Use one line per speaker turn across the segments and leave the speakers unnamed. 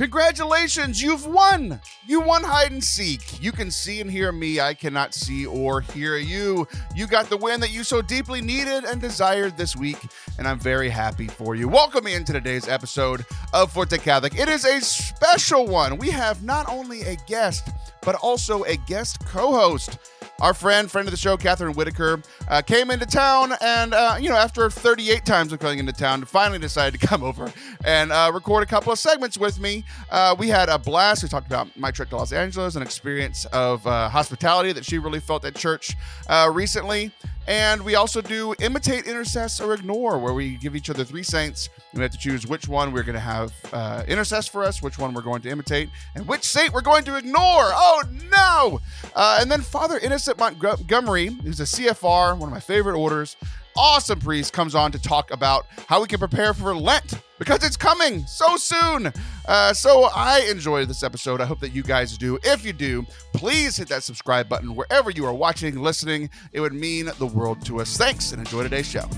Congratulations, you've won! You won hide and seek. You can see and hear me. I cannot see or hear you. You got the win that you so deeply needed and desired this week, and I'm very happy for you. Welcome into today's episode of Forte Catholic. It is a special one. We have not only a guest, but also a guest co host our friend, friend of the show, Catherine Whitaker, uh, came into town, and uh, you know, after 38 times of coming into town, finally decided to come over and uh, record a couple of segments with me. Uh, we had a blast. We talked about my trip to Los Angeles, an experience of uh, hospitality that she really felt at church uh, recently. And we also do imitate, intercess, or ignore, where we give each other three saints. And we have to choose which one we're going to have uh, intercess for us, which one we're going to imitate, and which saint we're going to ignore. Oh, no! Uh, and then Father Innocent Montgomery, who's a CFR, one of my favorite orders, awesome priest comes on to talk about how we can prepare for Lent because it's coming so soon. Uh, so I enjoyed this episode. I hope that you guys do. If you do, please hit that subscribe button wherever you are watching, listening. It would mean the world to us. Thanks and enjoy today's show.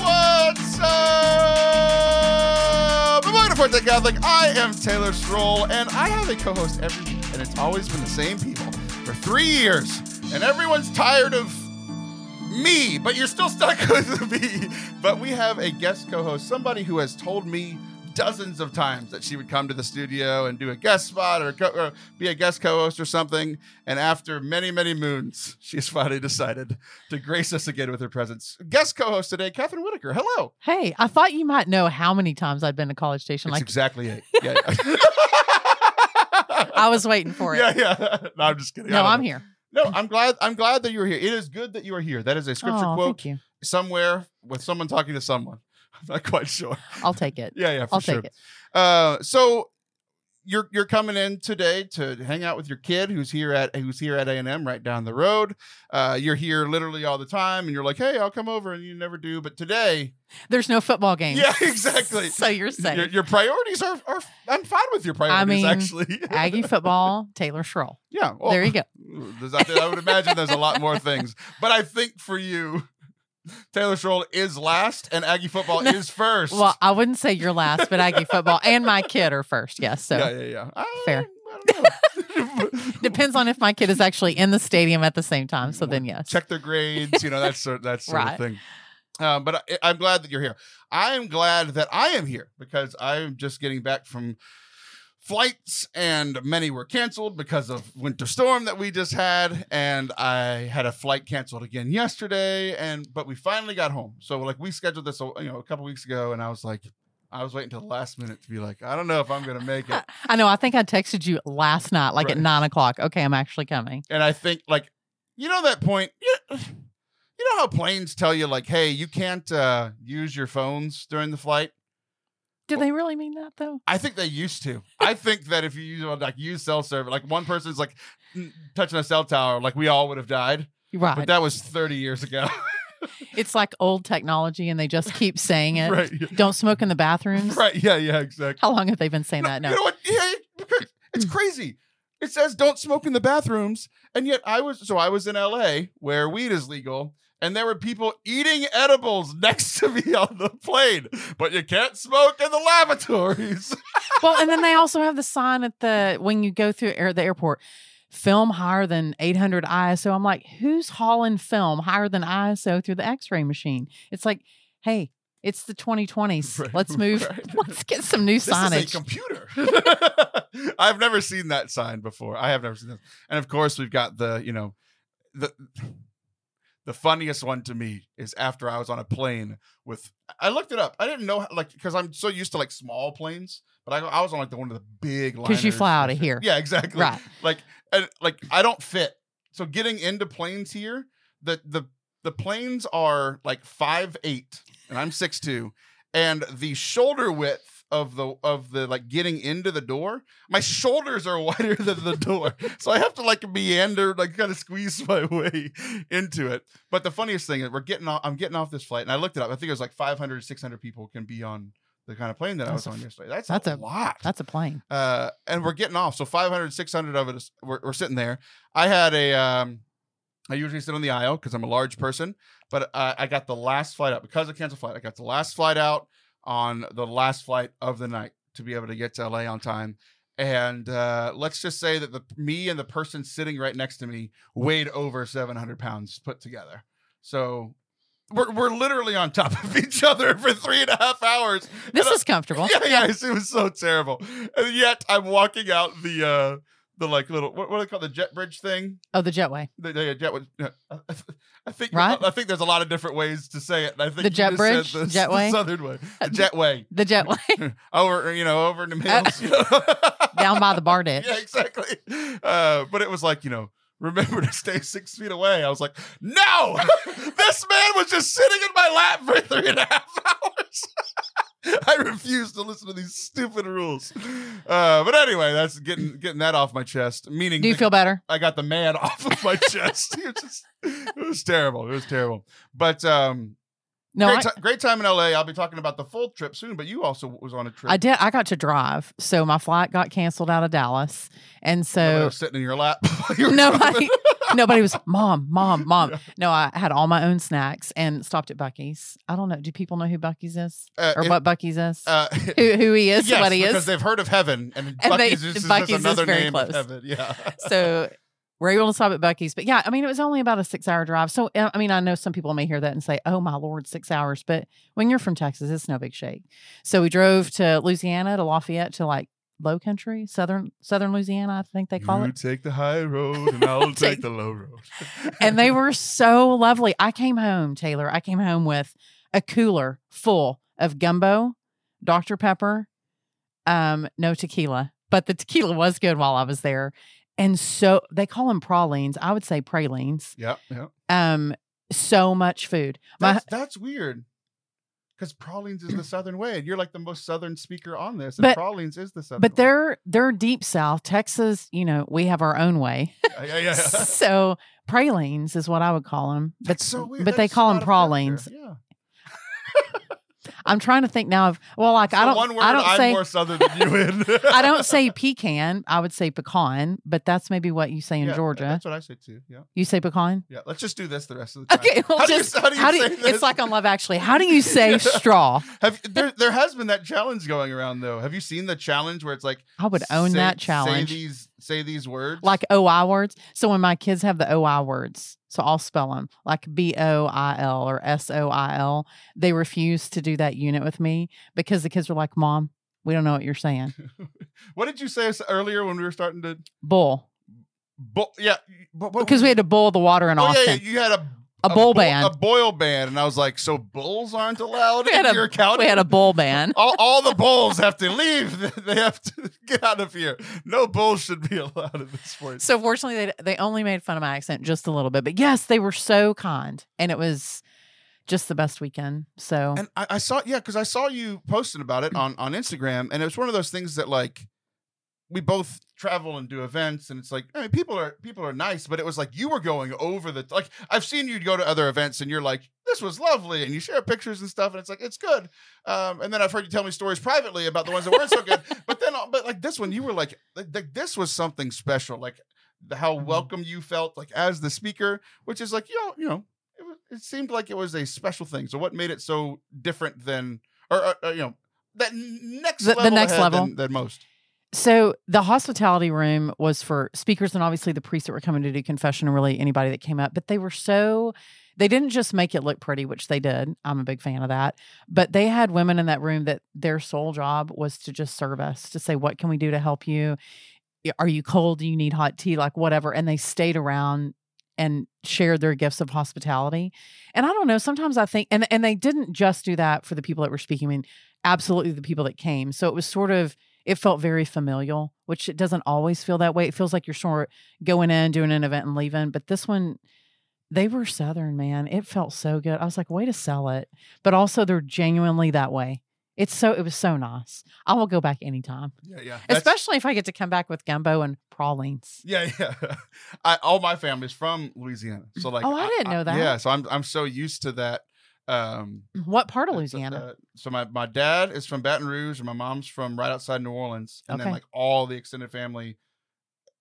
What's up? Morning, Forte Catholic. I am Taylor Stroll, and I have a co-host every week, and it's always been the same people for three years, and everyone's tired of me, but you're still stuck with me. But we have a guest co-host, somebody who has told me dozens of times that she would come to the studio and do a guest spot or, co- or be a guest co-host or something. And after many, many moons, she's finally decided to grace us again with her presence. Guest co-host today, Catherine Whitaker. Hello.
Hey, I thought you might know how many times I'd been to College Station.
It's
like
exactly it. Yeah, yeah.
I was waiting for it.
Yeah, yeah. No, I'm just kidding.
No, I'm
know.
here.
No, I'm glad. I'm glad that you were here. It is good that you are here. That is a scripture
oh,
quote
thank you.
somewhere with someone talking to someone. I'm not quite sure.
I'll take it.
Yeah, yeah, for
I'll
sure.
take it.
Uh, so you're you're coming in today to hang out with your kid who's here at who's here at A and M right down the road. Uh, you're here literally all the time, and you're like, hey, I'll come over, and you never do. But today,
There's no football game.
yeah, exactly.
So you're safe.
Your, your priorities are, are I'm fine with your priorities
mean,
actually.
Aggie football, Taylor Schroll.
yeah, well,
there you go.
I, I would imagine there's a lot more things, but I think for you, Taylor Stroll is last, and Aggie football
No.
is first.
Well, I wouldn't say you're last, but Aggie football and my kid are first. Yes. So
yeah, yeah, yeah. I-
Fair.
I don't know.
depends on if my kid is actually in the stadium at the same time. So then, yes.
check their grades, you know, that sort that sort
Right.
of thing. Um, but I, I'm glad that you're here. I am glad that I am here because I'm just getting back from flights, and many were canceled because of winter storm that we just had, and I had a flight canceled again yesterday, and but we finally got home. So like we scheduled this, you know, a couple weeks ago, and I was like. I was waiting until the last minute to be like, I don't know if I'm gonna make it.
I know. I think I texted you last night, like
Right.
at nine o'clock. Okay, I'm actually coming.
And I think like you know that point. You, you know how planes tell you like, hey, you can't uh, use your phones during the flight.
Do they really mean that though?
I think they used to. I think that if you use like use cell service, like one person's like touching a cell tower, like we all would have died.
Right.
But that was 30 years ago.
it's like old technology, and they just keep saying it.
right.
Don't smoke in the bathrooms.
Right. Yeah. Yeah. Exactly.
How long have they been saying that? No.
You know what? Yeah, it's hmm. crazy. It says don't smoke in the bathrooms, and yet I was so I was in L.A. where weed is legal, and there were people eating edibles next to me on the plane, but you can't smoke in the lavatories.
well, and then they also have the sign at the when you go through air, the airport, film higher than 800 ISO. I'm like, who's hauling film higher than ISO through the X-ray machine? It's like, hey, it's the 2020s.
Right,
Let's move.
right.
Let's get some new
This is
signage.
a computer. I've never seen that sign before. I have never seen that. And of course, we've got the, you know, the the funniest one to me is after I was on a plane with I looked it up. I didn't know like because I'm so used to like small planes, but I, I was on like the one of the big
Because you fly out of here.
Yeah, exactly.
Right.
Like and like I don't fit. So getting into planes here, the the the planes are like five eight, and I'm six two, and the shoulder width of the of the like getting into the door, my shoulders are wider than the door, so I have to like meander, like kind of squeeze my way into it. But the funniest thing is we're getting off. I'm getting off this flight, and I looked it up. I think it was like 500, 600 people can be on the kind of plane that I was
a
on yesterday. That's,
that's
a
a-
lot
That's a plane.
uh, and we're getting off. So 500, 600 of it is we're, we're sitting there. I had a um, I usually sit on the aisle because I'm a large person, but uh, I got the last flight out because of canceled flight. I got the last flight out on the last flight of the night to be able to get to LA on time. And uh, let's just say that the me and the person sitting right next to me weighed over 700 pounds put together. So we're, we're literally on top of each other for three and a half hours.
This
And I-
is comfortable.
yeah, yeah, it was so terrible. And yet I'm walking out the uh the like little what, what do they call the jet bridge thing?
Oh, the jetway.
The, the jet was- uh, I think
Right?
I think there's a lot of different ways to say it. I think
The jet bridge?
the,
Jetway?
the southern way, the jetway
The jetway
over you know over in the hills, you know?
down by the bar ditch.
yeah, exactly. Uh, but it was like you know. Remember to stay six feet away. I was like, no, this man was just sitting in my lap for three and a half hours. I refuse to listen to these stupid rules. Uh, but anyway, that's getting getting that off my chest. Meaning,
Do you
the-
feel better?
I got the man off of my chest. It was, just, it was terrible. It was terrible. But um,
No,
great,
I,
ti- great time in LA. I'll be talking about the full trip soon. But you also was on a trip.
I did. I got to drive, so my flight got canceled out of Dallas, and so
was sitting in your lap. while you were
nobody, was mom, mom, mom.
Yeah.
No, I had all my own snacks and stopped at Buc-ee's. I don't know. Do people know who Buc-ee's is
Uh,
or
it-
what Buc-ee's is?
Uh,
who who he is?
yes,
what he
because
is?
they've heard of heaven, and,
And they-
Buc-ee's is just
Buc-ee's is
another
very
name
close.
of heaven. Yeah.
so we're able to stop at Buc-ee's. But yeah, I mean, it was only about a six hour drive. So, uh, I mean, I know some people may hear that and say, oh, my Lord, six hours. But when you're from Texas, it's no big shake. So we drove to Louisiana, to Lafayette, to like low country, southern, southern Louisiana, I think they call it.
you
it.
take the high road, and I'll take
Take-
the low road.
And they were so lovely. I came home, Taylor, I came home with a cooler full of gumbo, Dr. Pepper, um, no tequila, but the tequila was good while I was there. And so they call them pralines. I would say pralines.
Yeah, yeah.
um so much food my
That's, that's weird. Because Pralines is the southern way, and you're like the most southern speaker on this. And
But-
Pralines is the southern.
but
way.
they're they're deep south texas you know we have our own way uh,
yeah, yeah, yeah.
so pralines is what i would call them but
That's so weird.
but they call them pralines.
Yeah.
i'm trying to think now of well like i don't
one word
i don't
I'm
say
more southern than you in.
i don't say pecan i would say pecan but that's maybe what you say in
Yeah,
georgia
That's what I say too. Yeah,
you say pecan
yeah. Let's just do this the rest of the time.
okay well
How do you-
just
how do you say
it's
this?
like on love actually how do you say straw
Have there? There has been that challenge going around though. Have you seen the challenge where it's like
i would own
say-
that challenge
Say these. Say these words.
like OI words. So when my kids have the OI words, so I'll spell them like B O I L or S O I L, they refuse to do that unit with me because the kids were like, Mom, we don't know what you're saying.
what did you say earlier when we were starting to?
Bull.
Bo- yeah, but what
Because we had to boil the water in
Oh yeah,
Austin.
yeah, you had a
A bull
bo-
ban.
a boil ban, and I was like, so bulls aren't allowed in
a-
your county.
We had a bull ban.
all, all the bulls have to leave. They have to get out of here. No bulls should be allowed at this point.
So fortunately, they they only made fun of my accent just a little bit. But yes, they were so kind, and it was just the best weekend. So
And I, I saw, yeah, because I saw you posting about it on on Instagram, and it was one of those things that like we both travel and do events, and it's like I mean, people are people are nice, but it was like you were going over the like I've seen you go to other events, and you're like this was lovely, and you share pictures and stuff, and it's like it's good. Um, and then I've heard you tell me stories privately about the ones that weren't so good, but then uh, but like this one, you were like like, this was something special, like the, how
Mhm.
welcome you felt like as the speaker, which is like you know you know it, it seemed like it was a special thing. So what made it so different than, or, or, or, you know, that next
The- the
level
next level.
than, than most?
So the hospitality room was for speakers and obviously the priests that were coming to do confession and really anybody that came up. But they were so they didn't just make it look pretty, which they did. I'm a big fan of that. But they had women in that room that their sole job was to just serve us, to say, What can we do to help you? Are you cold? Do you need hot tea? Like whatever. And they stayed around and shared their gifts of hospitality. And I don't know, sometimes I think and and they didn't just do that for the people that were speaking. I mean, absolutely the people that came. So it was sort of it felt very familial, which it doesn't always feel that way. It feels like you're sort of going in, doing an event and leaving. But this one, they were Southern, man. It felt so good. I was like, way to sell it. But also they're genuinely that way. It's so it was so nice. I will go back anytime.
Yeah, yeah. That's-
Especially if I get to come back with gumbo and pralines.
yeah, yeah. I, all my family's from Louisiana, so like,
Oh, I didn't know that.
Yeah, so I'm I'm so used to that. Um,
What part of Louisiana?
uh, so my my dad is from Baton Rouge, and my mom's from right outside New Orleans, and then like all the extended family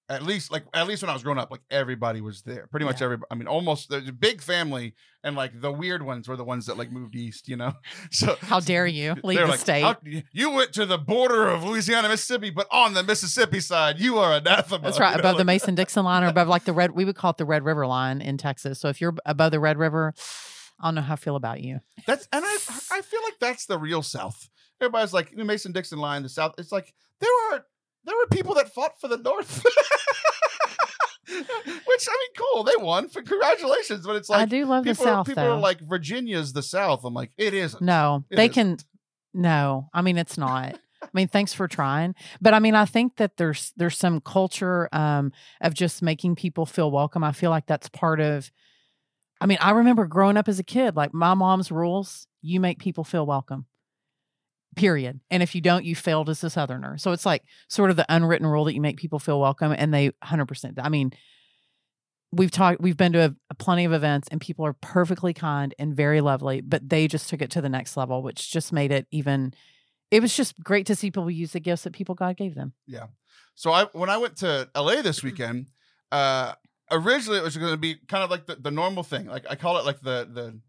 at least like at least when I was growing up, like everybody was there. Pretty much
Yeah.
everybody. I mean, almost there's a big family, and like the weird ones were the ones that like moved east. You know, so
How dare you leave the
like,
state?
You went to the border of Louisiana, Mississippi, but on the Mississippi side, you are anathema.
That's right,
You know,
above the Mason Dixon line or above like the red. We would call it the Red River line in Texas. So if you're above the Red River, I don't know how I feel about you.
That's and I I feel like that's the real South. Everybody's like the Mason Dixon line, the South. It's like there are there were people that fought for the North. Which I mean, cool. They won. For congratulations. But it's like I
do love
people,
the South
people
though.
are like Virginia's the South. I'm like, it isn't.
no,
It
they
isn't.
can. No, I mean it's not. I mean, thanks for trying, but I mean, I think that there's there's some culture um, of just making people feel welcome. I feel like that's part of. I mean, I remember growing up as a kid, like my mom's rules: you make people feel welcome. Period. And if you don't, you failed as a Southerner. So it's like sort of the unwritten rule that you make people feel welcome, and they 100%. I mean, we've talked, we've been to a, a plenty of events, and people are perfectly kind and very lovely, but they just took it to the next level, which just made it even. It was just great to see people use the gifts that people God gave them. Yeah.
So I when I went to LA this weekend, uh originally it was going to be kind of like the, the normal thing. Like I call it like the the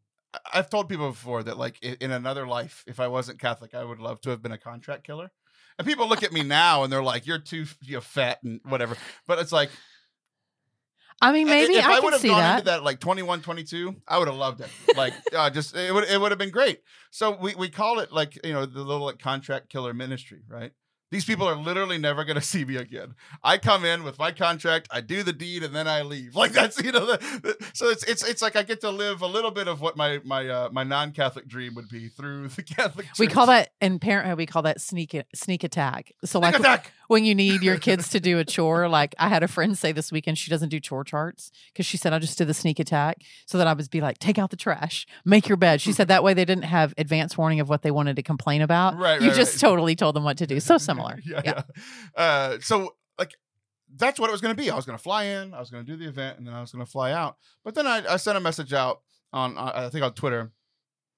I've told people before that like in another life, if I wasn't Catholic, I would love to have been a contract killer. And people look at me now and they're like, "You're too you know, fat and whatever." But it's like
I mean, maybe
if
I,
I, would have gone
that.
into that like 21, 22, I would have loved it. Like uh, just it would it would have been great. So we we call it like you know the little like contract killer ministry, right? These people are literally never going to see me again. I come in with my contract, I do the deed, and then I leave. Like that's you know. The, the- so it's it's it's like I get to live a little bit of what my my uh, my non Catholic dream would be through the Catholic.
We call that in parenthood. We call that sneak sneak attack. So
Sneak
like
attack.
When you need your kids to do a chore. Like I had a friend say this weekend she doesn't do chore charts because she said I just did the sneak attack so that I would be like, take out the trash, make your bed. She said that way they didn't have advance warning of what they wanted to complain about.
Right,
You
right,
just
right.
totally told them what to do. So similar.
yeah, yeah. Uh, so like that's what it was going to be. I was going to fly in, I was going to do the event, and then I was going to fly out. But then I, I sent a message out on uh, I think on Twitter.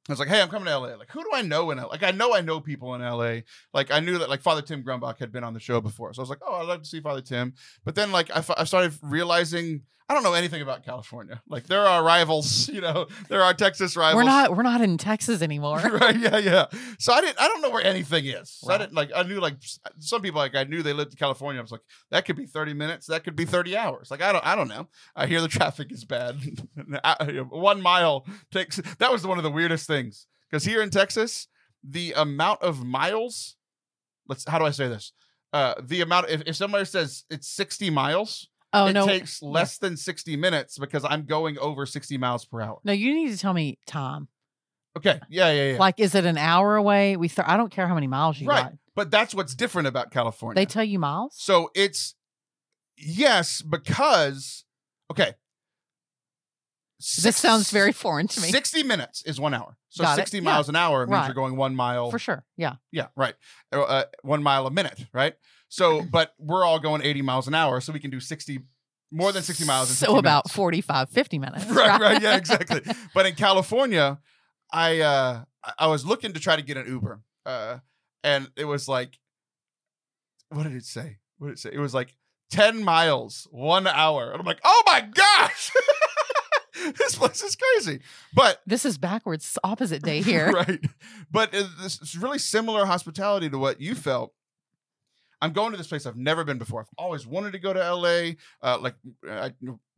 I was like, "Hey, I'm coming to LA. Like, who do I know in LA? Like, I know I know people in LA. Like, I knew that like Father Tim Grumbach had been on the show before, so I was like, oh, I'd love to see Father Tim. But then like I, f- I started realizing I don't know anything about California. Like, there are rivals. You know, there are Texas rivals.
We're not we're not in Texas anymore.
right yeah yeah so i didn't i don't know where anything is so i didn't like i knew like some people like i knew they lived in california i was like that could be 30 minutes that could be 30 hours like i don't i don't know i hear the traffic is bad one mile takes that was one of the weirdest things because here in texas the amount of miles let's how do i say this uh the amount if, if somebody says it's 60 miles
Oh
it
no.
takes less than 60 minutes because i'm going over 60 miles per hour
No, you need to tell me time.
okay yeah yeah yeah
Like, is it an hour away? We th- I don't care how many miles you
Right.
got.
But that's what's different about California.
They tell you miles.
so it's yes, because okay.
this sounds very foreign to me.
60 minutes is one hour. So
Got it.
60
Yeah.
miles an hour means
Right.
you're going one mile.
For sure. Yeah.
Yeah, right. Uh, uh, one mile a minute, right? So, but we're all going 80 miles an hour, so we can do 60, more than 60 miles. In
So about
minutes.
45, 50 minutes.
right, right, yeah, exactly. But in California, I uh I- was looking to try to get an Uber, uh, and it was like, what did it say? What did it say? It was like ten miles, one hour, and I'm like, oh my gosh, this place is crazy. But
This is backwards, opposite day here.
right, but it's really similar hospitality to what you felt. I'm going to this place I've never been before. I've always wanted to go to LA. Uh, like I,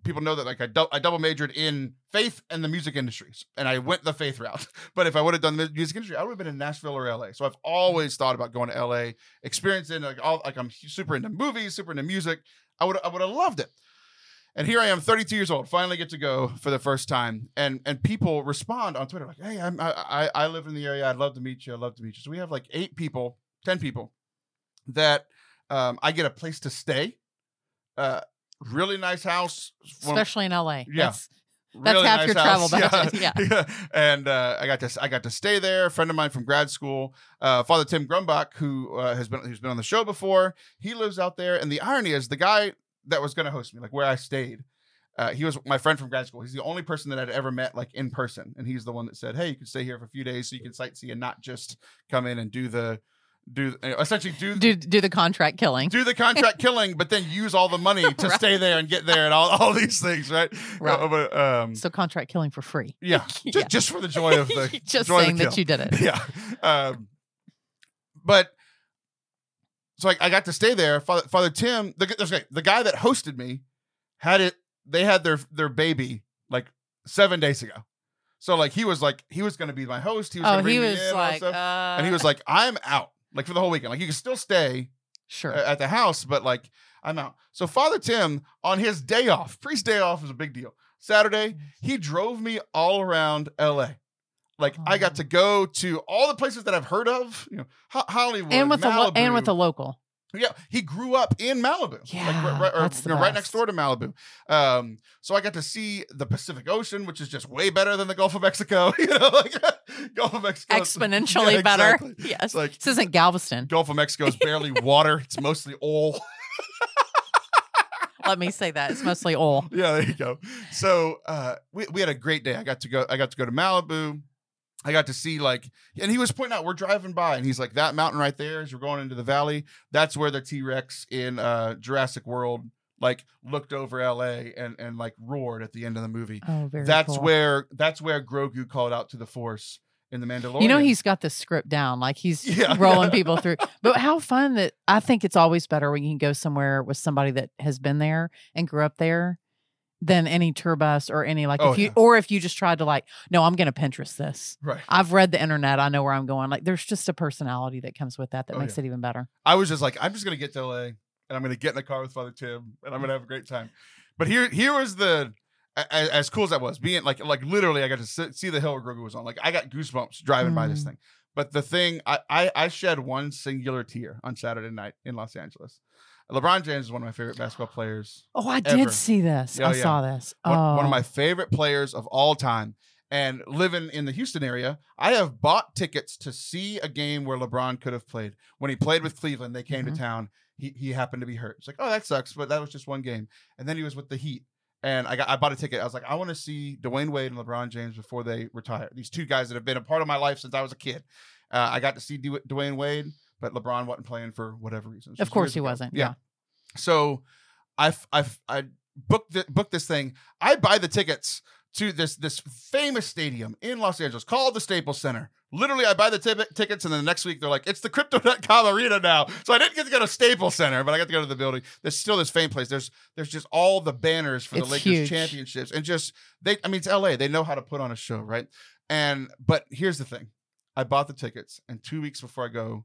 people know that like I, dou- I double majored in faith and the music industries, and I went the faith route. But if I would have done the music industry, I would have been in Nashville or LA. So I've always thought about going to LA, experiencing like all like I'm super into movies, super into music. I would I would have loved it. And here I am, 32 years old, finally get to go for the first time. And and people respond on Twitter like, "Hey, I'm, I I I live in the area. I'd love to meet you. I'd love to meet you." So we have like eight people, ten people that um, I get a place to stay. Uh, really nice house.
Especially in LA.
Yeah.
That's, That's half your travel budget, yeah.
and uh, I got to I got to stay there. A friend of mine from grad school, uh, Father Tim Grumbach, who uh, has been who's been on the show before. He lives out there, and the irony is the guy that was going to host me, like where I stayed. Uh, he was my friend from grad school. He's the only person that I'd ever met like in person, and he's the one that said, "Hey, you can stay here for a few days so you can sightsee and not just come in and do the do uh, essentially do
Do do the contract killing.
do the contract killing, but then use all the money to
Right.
stay there and get there and all, all these things, right?
Right.
Uh, but, um,
So contract killing for free.
yeah,
Yeah.
just for the joy of the
Just
joy of the
saying that you did it.
yeah. Um, but so like I got to stay there. Father, Father Tim, the, the guy that hosted me, had it. They had their their baby like seven days ago. So like he was like he was going to be my host. He was
Oh,
gonna bring
he
me
was
in,
like,
stuff.
uh,
and he was like, I'm out. Like for the whole weekend. Like you can still stay
sure.
at the house, but like I'm out. So Father Tim on his day off, priest day off is a big deal. Saturday, he drove me all around LA. Like I got
Oh.
to go to all the places that I've heard of, you know, Ho- Hollywood,
and with the lo- and with
Malibu.
the local.
Yeah, he grew up in Malibu, like
Yeah,
right, right, or, you know, right next door to Malibu. Um, so I got to see the Pacific Ocean, which is just way better than the Gulf of Mexico. You know, like Gulf of Mexico,
Exponentially
Yeah,
better.
exactly.
Yes.
It's like
this isn't Galveston.
Gulf of Mexico is barely water; it's mostly oil.
Let me say that. It's mostly oil.
yeah, there you go. So uh, we we had a great day. I got to go. I got to go to Malibu. I got to see like, and he was pointing out we're driving by, and he's like, that mountain right there, as we're going into the valley, that's where the T Rex in uh, Jurassic World like looked over L.A. and and like roared at the end of the movie.
Oh, very
that's
cool.
where that's where Grogu called out to the Force in the Mandalorian.
You know he's got the script down, like he's
Yeah.
rolling people through. But how fun that I think it's always better when you can go somewhere with somebody that has been there and grew up there than any tour bus or any like
Oh,
if you
yeah.
or if you just tried to like, no, I'm gonna Pinterest this.
right.
I've read the internet, I know where I'm going. Like there's just a personality that comes with that that
Oh,
makes it even better.
I was just like, I'm just gonna get to LA and I'm gonna get in the car with Father Tim and I'm gonna have a great time. But here, here was the as, as cool as that was being like, like literally, I got to sit, see the hill where Grogu was on. Like, I got goosebumps driving by this
Mm.
thing. But the thing, I, I, I shed one singular tear on Saturday night in Los Angeles. LeBron James is one of my favorite basketball players.
Oh, I did
Ever.
see this.
Oh,
I
yeah.
saw this.
One,
oh.
one of my favorite players of all time. And living in the Houston area, I have bought tickets to see a game where LeBron could have played. When he played with Cleveland, they came
Mhm.
to town. He he happened to be hurt. It's like, oh, that sucks, but that was just one game. And then he was with the Heat. And I got I bought a ticket. I was like, I want to see Dwyane Wade and LeBron James before they retire. These two guys that have been a part of my life since I was a kid. Uh, I got to see D- Dwyane Wade, but LeBron wasn't playing for whatever reason.
Of course he
ago.
wasn't.
Yeah.
Yeah.
So I I I booked the, booked this thing. I buy the tickets to this this famous stadium in Los Angeles called the Staples Center. Literally, I buy the ti- tickets, and then the next week they're like, "It's the Crypto.com Arena now." So I didn't get to go to Staples Center, but I got to go to the building. There's still this famed place. There's there's just all the banners for the Lakers
huge.
championships, and just they. I mean, it's L.A. They know how to put on a show, right? And but here's the thing: I bought the tickets, and two weeks before I go,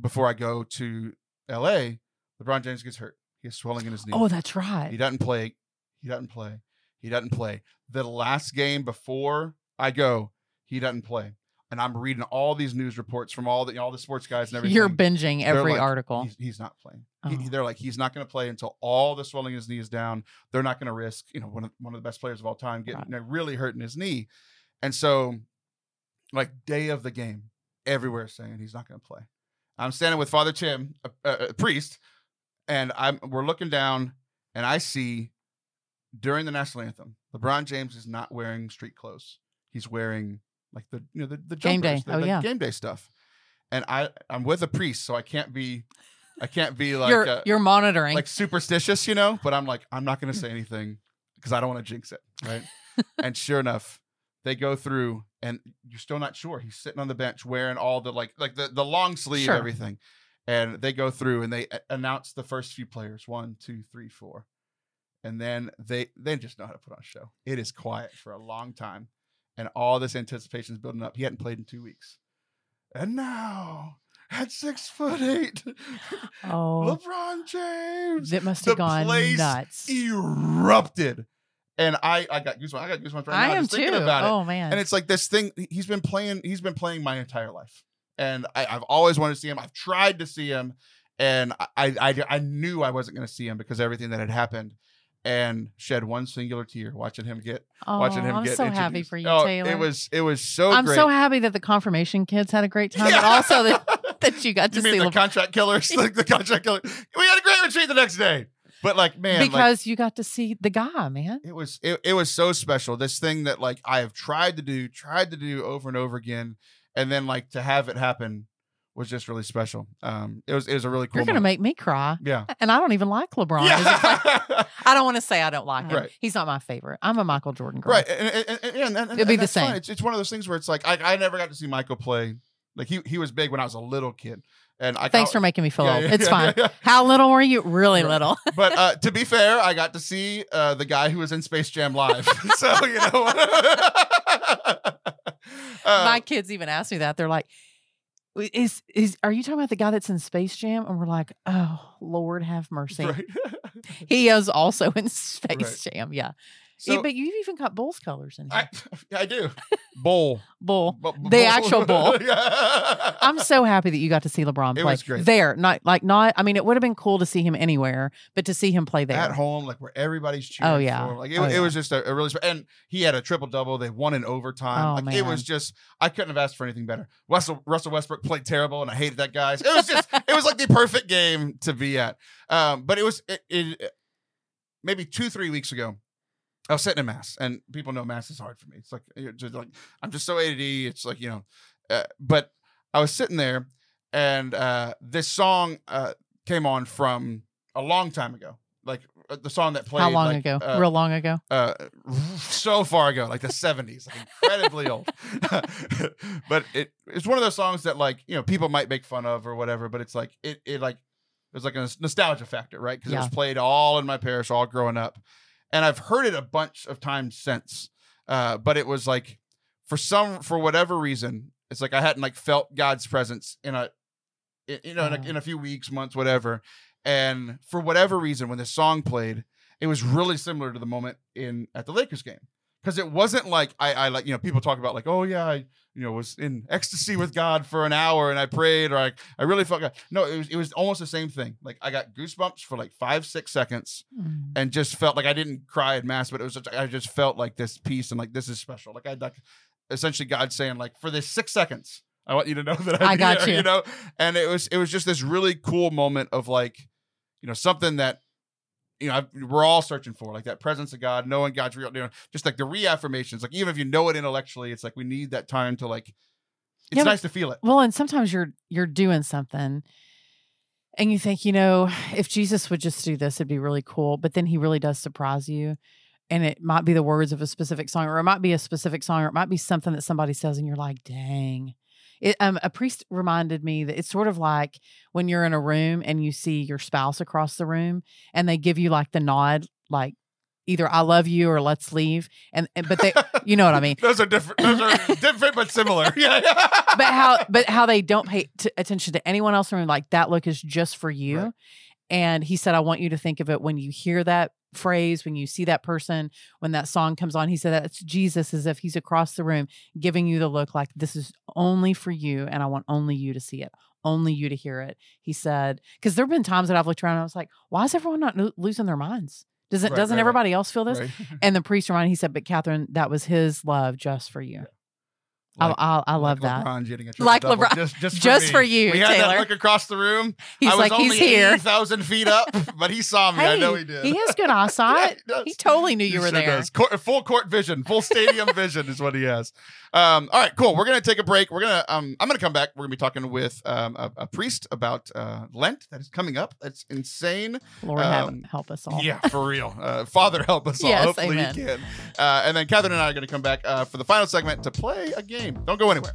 before I go to L.A., LeBron James gets hurt. He has swelling in his knee.
Oh, that's right.
He doesn't play. He doesn't play. He doesn't play. The last game before I go, he doesn't play. And I'm reading all these news reports from all the all the sports guys and everything.
You're binging
They're
every
like,
article.
He's, he's not playing. He-
Oh.
they're like he's not going to play until all the swelling in his knee is down. They're not going to risk you know one of one of the best players of all time getting
Right.
you know, really hurting his knee. And so, like day of the game, everywhere saying he's not going to play. I'm standing with Father Tim, a, a, priest, and I'm we're looking down, and I see during the national anthem, LeBron James is not wearing street clothes. He's wearing like the you know the, the
Game day.
the-
Oh,
the
yeah.
game day stuff. And I I'm with a priest, so I can't be I can't be like
you're
uh,
you're monitoring.
like superstitious, you know. But I'm like I'm not going to say anything because I don't want to jinx it, right? and sure enough, they go through, and you're still not sure. He's sitting on the bench wearing all the like like the the long sleeve
Sure.
everything, and they go through and they announce the first few players one, two, three, four, and then they they just know how to put on a show. It is quiet for a long time, and all this anticipation is building up. He hadn't played in two weeks, and now at six foot eight,
oh,
LeBron James
that must
the
have gone
place
nuts.
erupted. And I, I got goosebumps. I got goosebumps right
I
now
am
just
too.
thinking about it.
Oh man.
And it's like this thing he's been playing. He's been playing my entire life, and I, I've always wanted to see him. I've tried to see him, and I, I, I knew I wasn't going to see him because everything that had happened, and shed one singular tear watching him get
oh,
watching him
I'm
get.
so happy for you,
Oh,
Taylor.
It was it was so
I'm
great.
so happy that the confirmation kids had a great time, but also that, that you got to
you mean
see
the
LeBron
contract killers? like the contract killer. We had a great retreat the next day, but like man, like,
because you got to see the guy, man.
it was it, it was so special this thing that like i have tried to do tried to do over and over again and then like to have it happen was just really special. Um, it was it was a really cool.
You're gonna
moment.
make me cry,
yeah.
and I don't even like LeBron. It like- I don't want to say I don't like him.
Right.
He's not my favorite. I'm a Michael Jordan girl.
right. And, and, and, and,
It'd be the same.
It's, it's one of those things where it's like I, I never got to see Michael play. Like he he was big when I was a little kid, and I
Thanks for making me feel
Yeah,
old.
yeah,
it's
yeah,
fine. How little were you? Really
Right.
little.
But uh, to be fair, I got to see uh, the guy who was in Space Jam live. so you know. uh,
My kids even asked me that. They're like, "Is is are you talking about the guy that's in Space Jam?" And we're like, "Oh Lord, have mercy."
right.
He is also in Space Jam. Yeah,
So
but you've even got Bulls colors in here.
I, I do. Bull.
Bull.
Bu- bu-
The actual bull.
Yeah.
I'm so happy that you got to see LeBron
It
play
was great.
there. Not like not. I mean, it would have been cool to see him anywhere, but to see him play there.
at home, like where everybody's cheering
Oh, yeah.
Like it,
Oh,
it was just a, a really and he had a triple double. They won in overtime.
Oh,
like it was just I couldn't have asked for anything better. Russell Russell Westbrook played terrible, and I hated that guy. It was just it was like the perfect game to be at. Um, but it was it, it maybe two three weeks ago. I was sitting in mass, and people know mass is hard for me. It's like it's just like I'm just so ADD. It's like you know, uh, but I was sitting there, and uh, this song uh, came on from a long time ago, like uh, the song that played.
How long
like,
ago?
uh,
Real long ago.
uh, so far ago, like the 70s, like incredibly old. but it it's one of those songs that like you know people might make fun of or whatever, but it's like it it like there's like a nostalgia factor, right? Because it was played all in my parish, all growing up, and I've heard it a bunch of times since. Uh, but it was like for some for whatever reason, it's like I hadn't like felt God's presence in a i- you know in a,
Oh.
in a few weeks, months, whatever. And for whatever reason, when this song played, it was really similar to the moment in at the Lakers game because it wasn't like I, I like you know people talk about like oh yeah I you know was in ecstasy with God for an hour and I prayed or I I really felt God. No, it was it was almost the same thing. Like I got goosebumps for like five six seconds
Mm.
and just felt like I didn't cry at mass, but it was just, I just felt like this peace and like this is special. Like I like essentially God saying like for this six seconds. I want you to know that
I
I'm
got
here,
you.
you know, and it was it was just this really cool moment of like, you know, something that you know, I've, we're all searching for like that presence of God, knowing God's real, you know, just like the reaffirmations. Like even if you know it intellectually, it's like we need that time to like. It's
Yeah, but-
nice to feel it.
Well, and sometimes you're you're doing something and you think, you know, if Jesus would just do this, it'd be really cool. But then he really does surprise you. And it might be the words of a specific song, or it might be a specific song, or it might be something that somebody says, and you're like, dang. It, um, a priest reminded me that it's sort of like when you're in a room and you see your spouse across the room and they give you like the nod, like either I love you or let's leave. And, and but they, you know what I mean?
Those are different. Those are different but similar. Yeah.
but how but how they don't pay t- attention to anyone else in the room like that look is just for you
Right.
And he said i want you to think of it when you hear that phrase when you see that person when that song comes on. He said that's jesus as if he's across the room giving you the look like this is only for you and i want only you to see it only you to hear it he said because there have been times that i've looked around and i was like why is everyone not lo- losing their minds? Does it
Right,
doesn't
right, right.
everybody else feel this?
Right.
and the priest reminded he said but catherine that was his love just for you I, I, I love
like
that
LeBron getting a
Like
triple-double
LeBron-
just, just, for,
just for you,
We had
Taylor.
that look across the room.
he's
I was
like
only
he's here
thousand feet up, but he saw me. I know he did.
He has good eyesight.
Yeah, he
he totally knew
He
you were
sure
there.
does. Court, full court vision, full stadium vision is what he has. Um, all right, cool. We're gonna take a break. We're gonna um, I'm gonna come back. We're gonna be talking with um, a, a priest about uh, Lent that is coming up. That's insane.
Lord
Um,
help us all.
Yeah, for real. Uh, Father, help us all.
Yes,
Hopefully
amen.
you can. Uh, and then Catherine and I are going to come back uh, for the final segment to play a game. Don't go anywhere.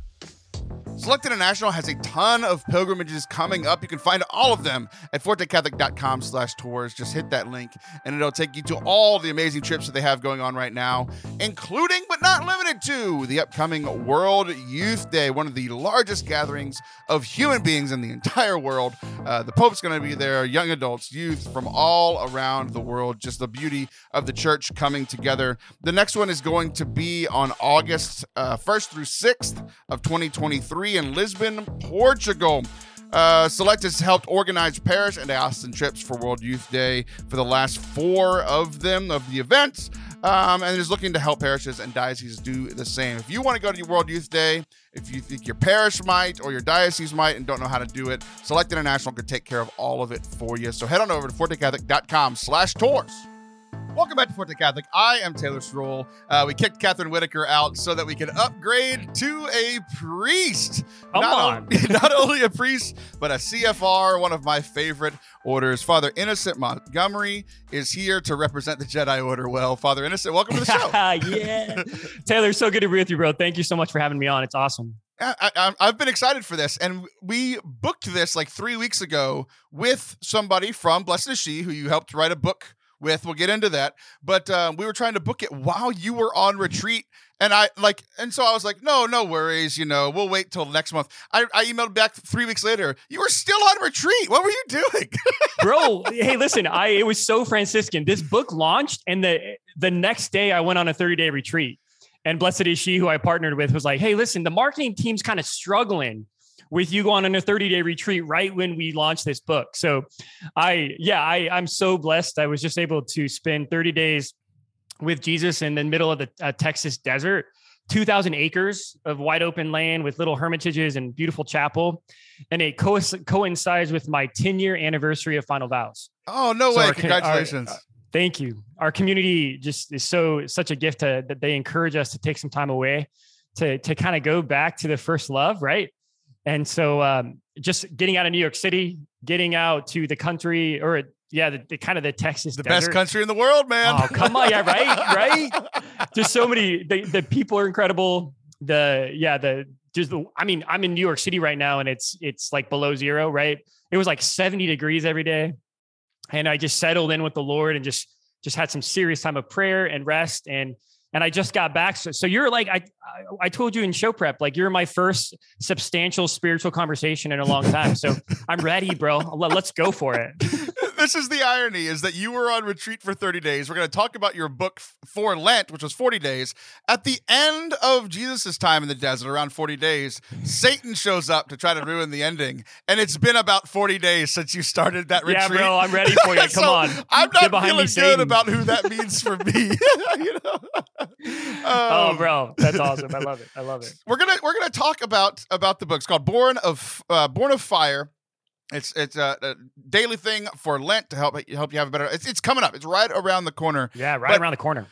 Select International has a ton of pilgrimages coming up. You can find all of them at fortecatholic.com slash tours. Just hit that link and it'll take you to all the amazing trips that they have going on right now, including but not limited to the upcoming World Youth Day, one of the largest gatherings of human beings in the entire world. Uh, the Pope's going to be there, young adults, youth from all around the world. Just the beauty of the church coming together. The next one is going to be on August uh, 1st through 6th of 2023 in Lisbon, Portugal. Uh, Select has helped organize parish and diocesan trips for World Youth Day for the last four of them of the events, um, and is looking to help parishes and dioceses do the same. If you want to go to World Youth Day, if you think your parish might or your diocese might and don't know how to do it, Select International could take care of all of it for you. So head on over to fortecatholic.com slash tours. Welcome back to Forte Catholic. I am Taylor Stroll. Uh, we kicked Catherine Whitaker out so that we could upgrade to a priest.
Come
not
on.
o- not only a priest, but a CFR, one of my favorite orders. Father Innocent Montgomery is here to represent the Jedi Order well. Father Innocent, welcome to the show.
yeah. Taylor, so good to be with you, bro. Thank you so much for having me on. It's awesome.
I, I, I've been excited for this, and we booked this like three weeks ago with somebody from Blessed is She, who you helped write a book with. We'll get into that, but um, we were trying to book it while you were on retreat, and I like, and so I was like, no, no worries, you know, we'll wait till next month. I, I emailed back three weeks later. You were still on retreat. What were you doing?
Bro, hey, listen, I it was so Franciscan. This book launched, and the the next day I went on a 30-day retreat. And blessed is she who I partnered with was like, hey, listen, the marketing team's kind of struggling with you going on a 30 day retreat right when we launched this book. So I, yeah, I, I'm so blessed. I was just able to spend 30 days with Jesus in the middle of the uh, Texas desert, 2,000 acres of wide open land with little hermitages and beautiful chapel. And it co- coincides with my 10 year anniversary of Final Vows.
oh no
So
way!
our- our-
Congratulations.
Thank you. Our community just is so such a gift to, that they encourage us to take some time away to to kind of go back to the first love, right? And so um, just getting out of New York City, getting out to the country, or yeah, the, the kind of the Texas
the
desert.
best country in the world, man.
Oh, come on. Yeah, right, right. Just so many. The, the people are incredible. The yeah, the just the. I mean, I'm in New York City right now, and it's it's like below zero. Right. It was like 70 degrees every day, and I just settled in with the Lord and just just had some serious time of prayer and rest and. And I just got back. So, so you're like, I, I, told you in show prep, like you're my first substantial spiritual conversation in a long time. So I'm ready, bro. Let's go for it.
This is the irony is that you were on retreat for 30 days. We're going to talk about your book for Lent, which was 40 days. At the end of Jesus' time in the desert, around 40 days, Satan shows up to try to ruin the ending. And it's been about 40 days since you started that retreat.
Yeah, bro, I'm ready for you. Come
So,
on.
I'm not feeling
me,
good
Satan.
about who that means for me. you know?
Oh,
Um,
bro, that's awesome. I love it. I love it.
we're gonna we're gonna talk about about the book. It's called Born of uh, Born of Fire. It's it's a, a daily thing for Lent to help help you have a better. It's, it's coming up. It's right around the corner.
Yeah, right
But-
around the corner.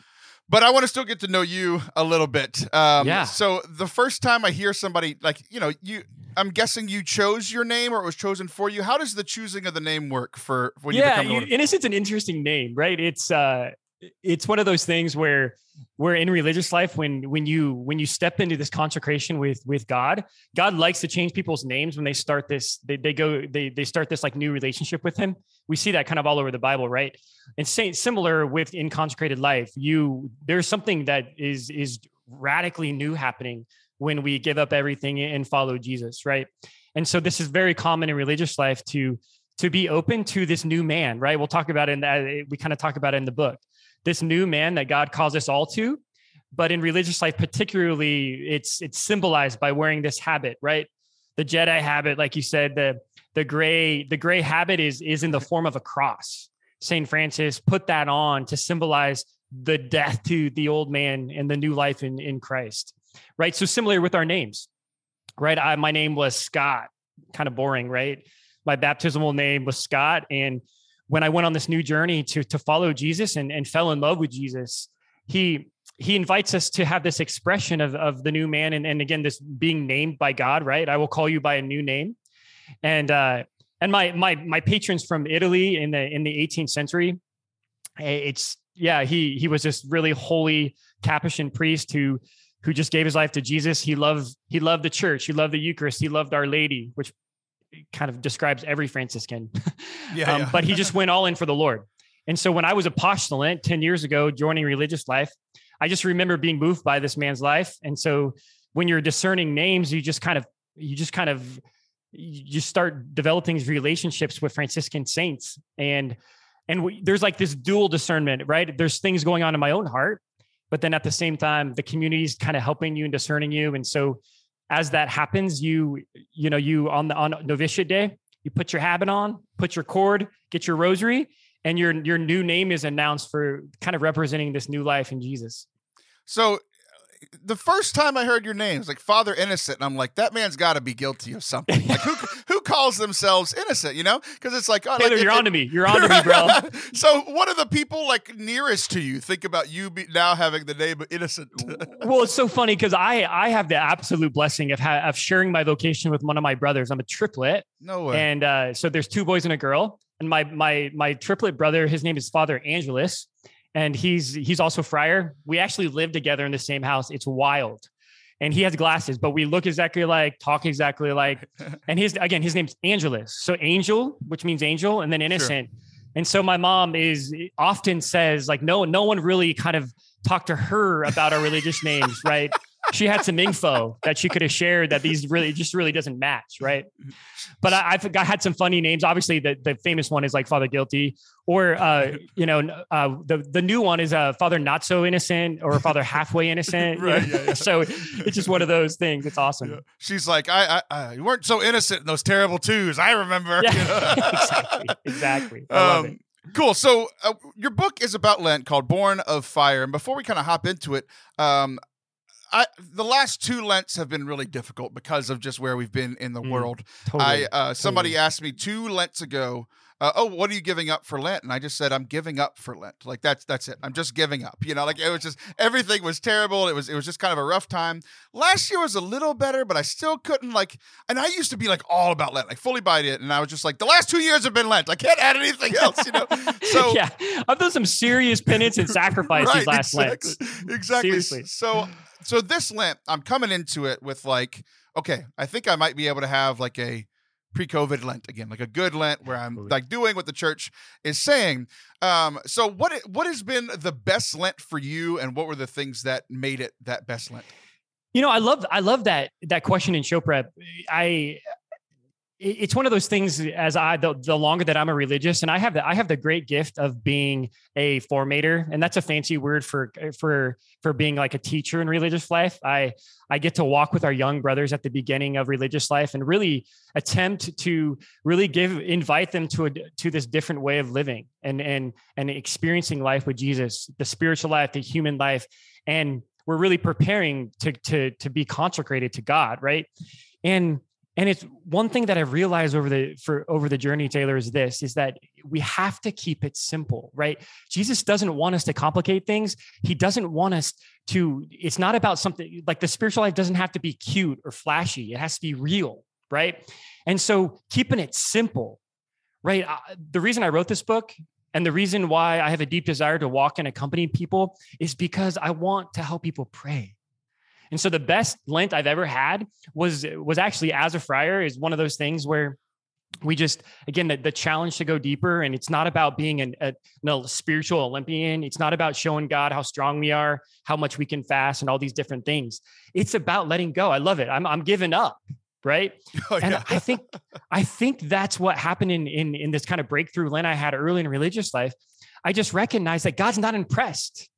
But I want to still get to know you a little bit. Um,
Yeah.
So the first time I hear somebody like you know you, I'm guessing you chose your name or it was chosen for you. How does the choosing of the name work for when you
yeah,
become
you-
order?
Innocent's an interesting name, right? It's uh, it's one of those things where where in religious life when when you when you step into this consecration with with god god likes to change people's names when they start this they, they go they they start this like new relationship with him. We see that kind of all over the bible right? And same similar with in consecrated life you there's something that is is radically new happening when we give up everything and follow jesus right? And so this is very common in religious life to to be open to this new man right? We'll talk about it in that we kind of talk about it in the book this new man that God calls us all to. But in religious life, particularly, it's it's symbolized by wearing this habit, right? The Jedi habit, like you said, the the gray the gray habit is is in the form of a cross. Saint Francis put that on to symbolize the death to the old man and the new life in in Christ, right? So similar with our names, right? I, my name was Scott, kind of boring, right? My baptismal name was Scott, and when I went on this new journey to to follow Jesus and, and fell in love with Jesus, he he invites us to have this expression of, of the new man and, and again this being named by God, right? I will call you by a new name. And uh and my my my patrons from Italy in the in the 18th century, it's yeah, he he was this really holy Capuchin priest who who just gave his life to Jesus. He loved he loved the church, he loved the Eucharist, he loved Our Lady, which kind of describes every Franciscan.
Yeah,
Um,
yeah.
but he just went all in for the Lord. And so when I was a postulant 10 years ago, joining religious life, I just remember being moved by this man's life. And so when you're discerning names, you just kind of, you just kind of, you start developing these relationships with Franciscan saints. And, and we, there's like this dual discernment, right? There's things going on in my own heart, but then at the same time, the community's kind of helping you and discerning you. And so as that happens, you, you know, you on the, on novitiate day, you put your habit on, put your cord, get your rosary, and your your new name is announced for kind of representing this new life in Jesus.
So the first time I heard your name, it's like Father Innocent, and I'm like, that man's got to be guilty of something. Like who who calls themselves innocent? You know, because it's like, oh,
Taylor,
like,
you're
if
on to me. You're on to me, bro.
so, what are the people like nearest to you think about you be, now having the name Innocent?
well, it's so funny because I I have the absolute blessing of ha- of sharing my vocation with one of my brothers. I'm a triplet,
no way.
and uh, so there's two boys and a girl. And my my my triplet brother, his name is Father Angelus, and he's he's also friar. We actually live together in the same house. It's wild. And he has glasses, but we look exactly like, talk exactly like. And his again, his name's Angelus. So angel, which means angel, and then innocent. And so my mom is often says like no no one really kind of talked to her about our religious names, right? She had some info that she could have shared that these really just really doesn't match, right? But I, I've I had some funny names. Obviously, the, the famous one is like Father Guilty, or uh, you know, uh, the the new one is uh, Father Not So Innocent or Father Halfway Innocent.
Right, yeah, yeah.
so it's just one of those things. It's awesome.
Yeah. She's like, I, I, I, you weren't so innocent in those terrible twos. I remember.
Yeah,
you know?
exactly, exactly. I love it.
Um, Cool. So uh, your book is about Lent, called "Born of Fire." And before we kind of hop into it, um, I the last two Lents have been really difficult because of just where we've been in the
Mm,
world.
Totally.
I uh, somebody
totally.
asked me two Lents ago, uh, "Oh, what are you giving up for Lent?" And I just said, "I'm giving up for Lent. Like that's that's it. I'm just giving up." You know, like it was just everything was terrible. It was it was just kind of a rough time. Last year was a little better, but I still couldn't like. And I used to be like all about Lent, like fully buyed it, and I was just like, the last two years have been Lent. I can't add anything else. You know. So
yeah, I've done some serious penance and sacrifice these last
exactly,
Lents.
Exactly.
Seriously.
So so this Lent, I'm coming into it with like, okay, I think I might be able to have like a pre-COVID Lent again, like a good Lent where I'm like doing what the church is saying. Um, so what what has been the best Lent for you, and what were the things that made it that best Lent?
You know, I love I love that that question in show prep. I it's one of those things as I the, the longer that I'm a religious and I have the I have the great gift of being a formator and that's a fancy word for for for being like a teacher in religious life. I I get to walk with our young brothers at the beginning of religious life and really attempt to really give invite them to a to this different way of living and and and experiencing life with Jesus, the spiritual life, the human life and we're really preparing to to to be consecrated to God, right? And and it's one thing that I've realized over the for over the journey, Taylor, is this is that we have to keep it simple, right? Jesus doesn't want us to complicate things. He doesn't want us to, it's not about something like the spiritual life doesn't have to be cute or flashy. It has to be real, right? And so keeping it simple, right? Uh, the reason I wrote this book and the reason why I have a deep desire to walk and accompany people is because I want to help people pray. And so the best Lent I've ever had was was actually as a friar is one of those things where we just again the, the challenge to go deeper and it's not about being an, a spiritual olympian it's not about showing god how strong we are how much we can fast and all these different things it's about letting go i love it i'm, I'm giving up right
Oh,
and
yeah.
I think I think that's what happened in in in this kind of breakthrough Lent I had early in religious life. I just recognized that God's not impressed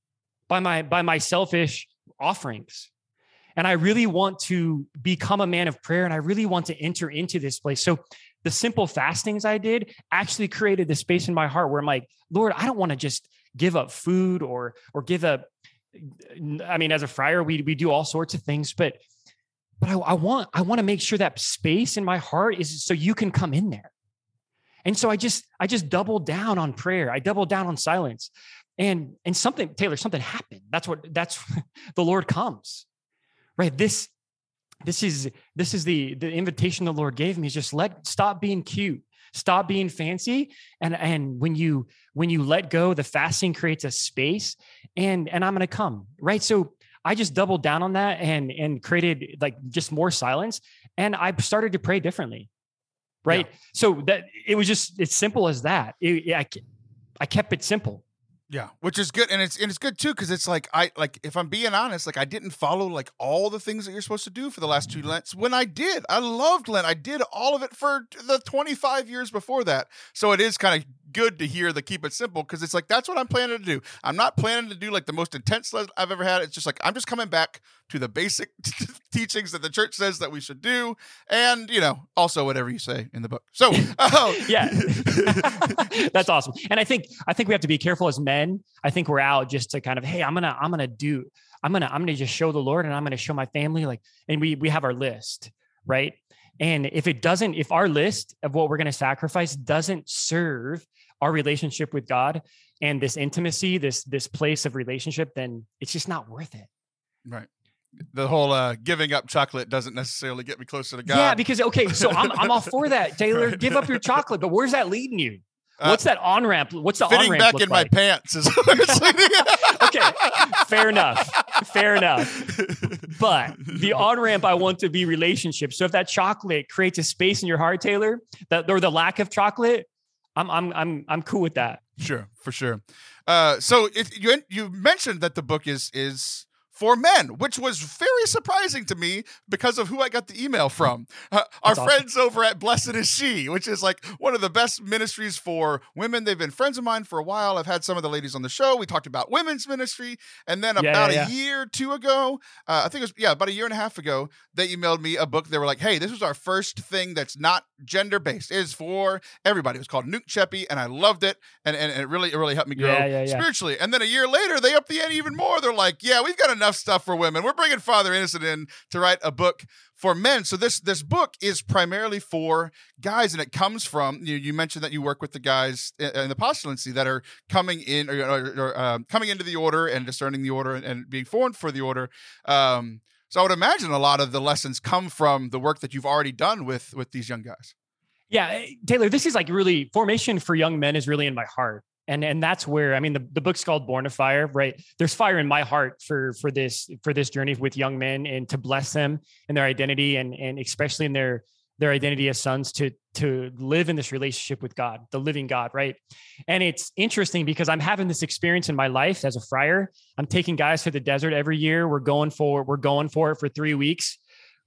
by my by my selfish offerings. And I really want to become a man of prayer and I really want to enter into this place. So the simple fastings I did actually created the space in my heart where I'm like, Lord, I don't want to just give up food or or give up I mean, as a friar, we we do all sorts of things, but but I, I want I want to make sure that space in my heart is so you can come in there. And so I just I just doubled down on prayer. I doubled down on silence. And and something Taylor something happened. That's what that's the Lord comes. Right? This this is this is the the invitation the Lord gave me is just let stop being cute. Stop being fancy and and when you when you let go the fasting creates a space and and I'm going to come. Right? So I just doubled down on that and and created like just more silence and I started to pray differently. Right? So that it was just as simple as that. It, I I kept it simple.
Yeah, which is good, and it's and it's good too because it's like I like if I'm being honest, like I didn't follow like all the things that you're supposed to do for the last two Lents. When I did, I loved Lent. I did all of it for the 25 years before that. So it is kind of good to hear the keep it simple because it's like that's what I'm planning to do. I'm not planning to do like the most intense Lent I've ever had. It's just like I'm just coming back to the basic teachings that the church says that we should do, and you know also whatever you say in the book. So oh
yeah that's awesome and i think i think we have to be careful as men i think we're out just to kind of hey i'm gonna i'm gonna do I'm gonna I'm gonna just show the Lord and I'm gonna show my family like and we we have our list, right? And if it doesn't, if our list of what we're gonna sacrifice doesn't serve our relationship with God and this intimacy, this this place of relationship, then it's just not worth it.
Right. The whole uh, giving up chocolate doesn't necessarily get me closer to God.
Yeah, because okay, so I'm I'm all for that, Taylor.
Right.
Give up your chocolate, but where's that leading you?
Uh,
What's that on ramp? What's the on ramp
back in
like?
my pants is where it's leading.
Okay, fair enough. Fair enough. But the on ramp I want to be relationship. So if that chocolate creates a space in your heart, Taylor, that or the lack of chocolate, I'm I'm I'm I'm cool with that.
Sure, for sure. Uh, so it, you you mentioned that the book is is for men, which was very surprising to me because of who I got the email from. Uh, our
awesome.
friends over at Blessed is She, which is like one of the best ministries for women. They've been friends of mine for a while. I've had some of the ladies on the show. We talked about women's ministry, and then
Yeah,
about
yeah,
a year or two ago, uh, I think it was yeah, about a year and a half ago, they emailed me a book. They were like, "Hey, this was our first thing that's not gender based. It is for everybody." It was called Nuke Cheppy, and I loved it, and, and it really it really helped me grow
Yeah, yeah, yeah.
spiritually. And then a year later, they up the ante even more. They're like, "Yeah, we've got enough stuff for women. We're bringing Father Innocent in to write a book for men." So this this book is primarily for guys, and it comes from you. You mentioned that you work with the guys in, in the postulancy that are coming in or, or, or, um, coming into the order and discerning the order and, and being formed for the order. Um, so I would imagine a lot of the lessons come from the work that you've already done with with these young guys.
Yeah, eh, Taylor, this is like really formation for young men is really in my heart. And and that's where I mean the, the book's called Born to Fire, right? There's fire in my heart for for this for this journey with young men and to bless them in their identity and and especially in their their identity as sons to to live in this relationship with God, the living God, right? And it's interesting because I'm having this experience in my life as a friar. I'm taking guys to the desert every year. We're going for we're going for it for 3 weeks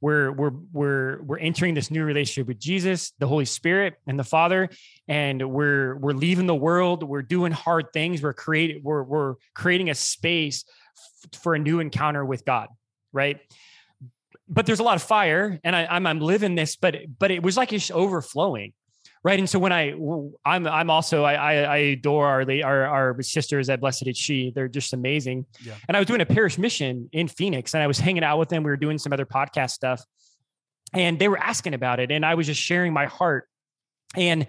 we're we're we're we're entering this new relationship with Jesus, the Holy Spirit, and the Father, and we're we're leaving the world. We're doing hard things. We're creating we're we're creating a space f- for a new encounter with God, right? But there's a lot of fire, and I, I'm I'm living this, but but it was like it's overflowing, right? And so when I I'm I'm also I I, I adore our, our our sisters at Blessed is She. They're just amazing.
Yeah.
And I was doing a parish mission in Phoenix, and I was hanging out with them. We were doing some other podcast stuff, and they were asking about it, and I was just sharing my heart, and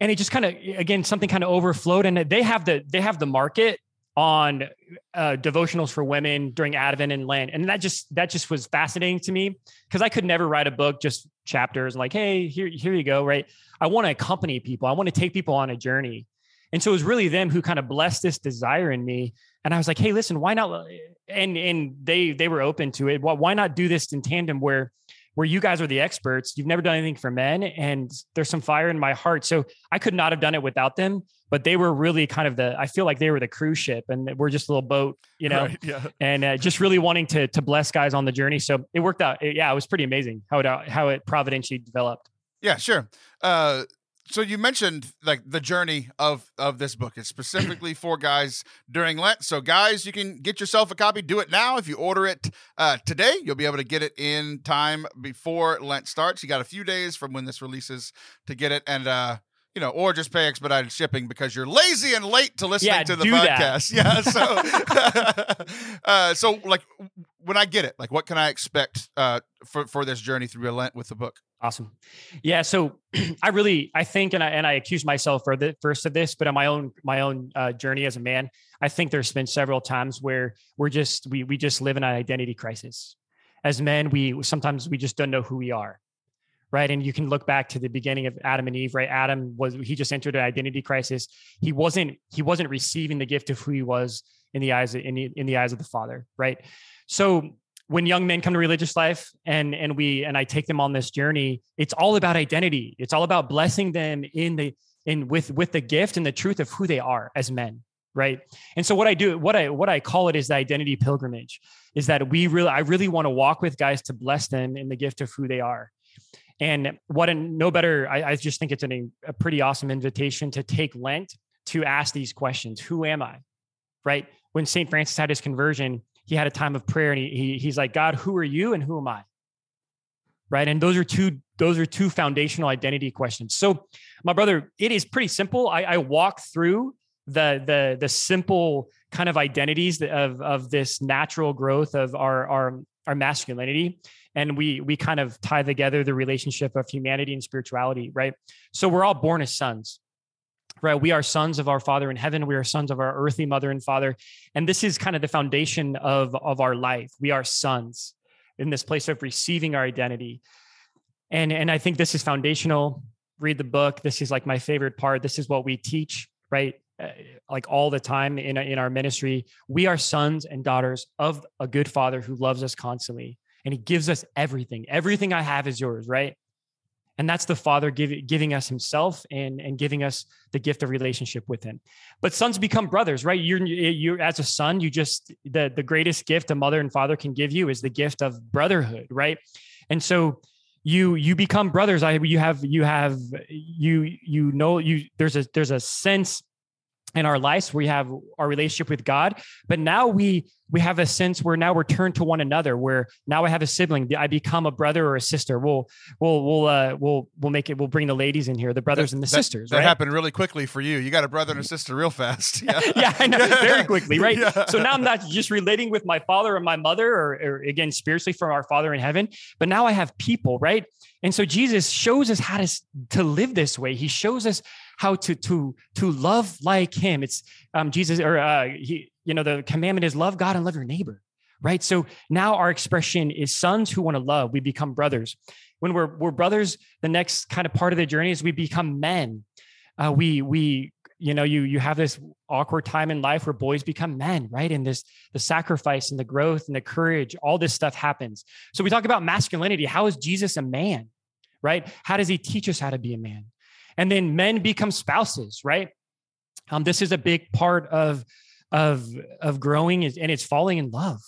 and it just kind of again something kind of overflowed, and they have the they have the market on uh, devotionals for women during Advent and Lent, and that just that just was fascinating to me because I could never write a book just chapters like hey here here you go right. I want to accompany people. I want to take people on a journey, and so it was really them who kind of blessed this desire in me. And I was like, hey, listen, why not? And and they they were open to it. Why not do this in tandem where where you guys are the experts? You've never done anything for men, and there's some fire in my heart. So I could not have done it without them. But they were really kind of the. I feel like they were the cruise ship, and we're just a little boat, you know.
Right, yeah.
And uh, just really wanting to to bless guys on the journey. So it worked out. It- yeah, it was pretty amazing how it how it providentially developed.
Yeah, sure. Uh, so you mentioned like the journey of of this book. It's specifically for guys during Lent. So guys, you can get yourself a copy. Do it now. If you order it uh, today, you'll be able to get it in time before Lent starts. You got a few days from when this releases to get it, and uh, you know, or just pay expedited shipping because you're lazy and late to listening
Yeah,
to the
do that.
podcast. Yeah. So, uh, so like when I get it, like what can I expect uh, for for this journey through Lent with the book?
Awesome. Yeah. So I really, I think, and I and I accuse myself for the first of this, but on my own my own uh, journey as a man, I think there's been several times where we're just we we just live in an identity crisis. As men, we sometimes we just don't know who we are, right? And you can look back to the beginning of Adam and Eve, right? Adam was he just entered an identity crisis. He wasn't he wasn't receiving the gift of who he was in the eyes of, in the, in the eyes of the Father, right? So when young men come to religious life and and we and I take them on this journey, it's all about identity. It's all about blessing them in the in with with the gift and the truth of who they are as men, right? And so what I do, what I what I call it is the identity pilgrimage, is that we really I really want to walk with guys to bless them in the gift of who they are. And what a no better, I, I just think it's an, a pretty awesome invitation to take Lent to ask these questions. Who am I? Right? When St. Francis had his conversion, he had a time of prayer and he, he he's like, God, who are you and who am I? Right. And those are two, those are two foundational identity questions. So my brother, it is pretty simple. I, I walk through the the the simple kind of identities of of this natural growth of our our our masculinity and we we kind of tie together the relationship of humanity and spirituality right so we're all born as sons right? We are sons of our father in heaven. We are sons of our earthly mother and father. And this is kind of the foundation of of our life. We are sons in this place of receiving our identity. And and i think this is foundational. Read the book. This is like my favorite part. This is what we teach right? Uh, like all the time in in our ministry. We are sons and daughters of a good father who loves us constantly. And he gives us everything. Everything i have is yours right and that's the father give, giving us himself and and giving us the gift of relationship with him. But sons become brothers right? You're you as a son you just the the greatest gift a mother and father can give you is the gift of brotherhood right? And so you you become brothers. I you have you have you you know you there's a there's a sense in our lives we have our relationship with god. But now we we have a sense where now we're turned to one another where now i have a sibling i become a brother or a sister. We'll we'll we'll uh we'll we'll make it we'll bring the ladies in here the brothers
that,
and the
that,
sisters
that
right?
happened really quickly for you. You got a brother and a sister real fast.
Yeah, yeah i know. Very quickly right?
Yeah.
so now i'm not just relating with my father and my mother or, or again spiritually from our father in heaven but now i have people right? And so jesus shows us how to to live this way. He shows us how to to to love like him. It's um jesus or uh he you know the commandment is love god and love your neighbor right? So now our expression is sons who want to love we become brothers. When we're we're brothers the next kind of part of the journey is we become men. Uh, we we you know you you have this awkward time in life where boys become men right? And this the sacrifice and the growth and the courage all this stuff happens. So we talk about masculinity. How is jesus a man right? How does he teach us how to be a man and then men become spouses right? Um, this is a big part of of of growing is, and it's falling in love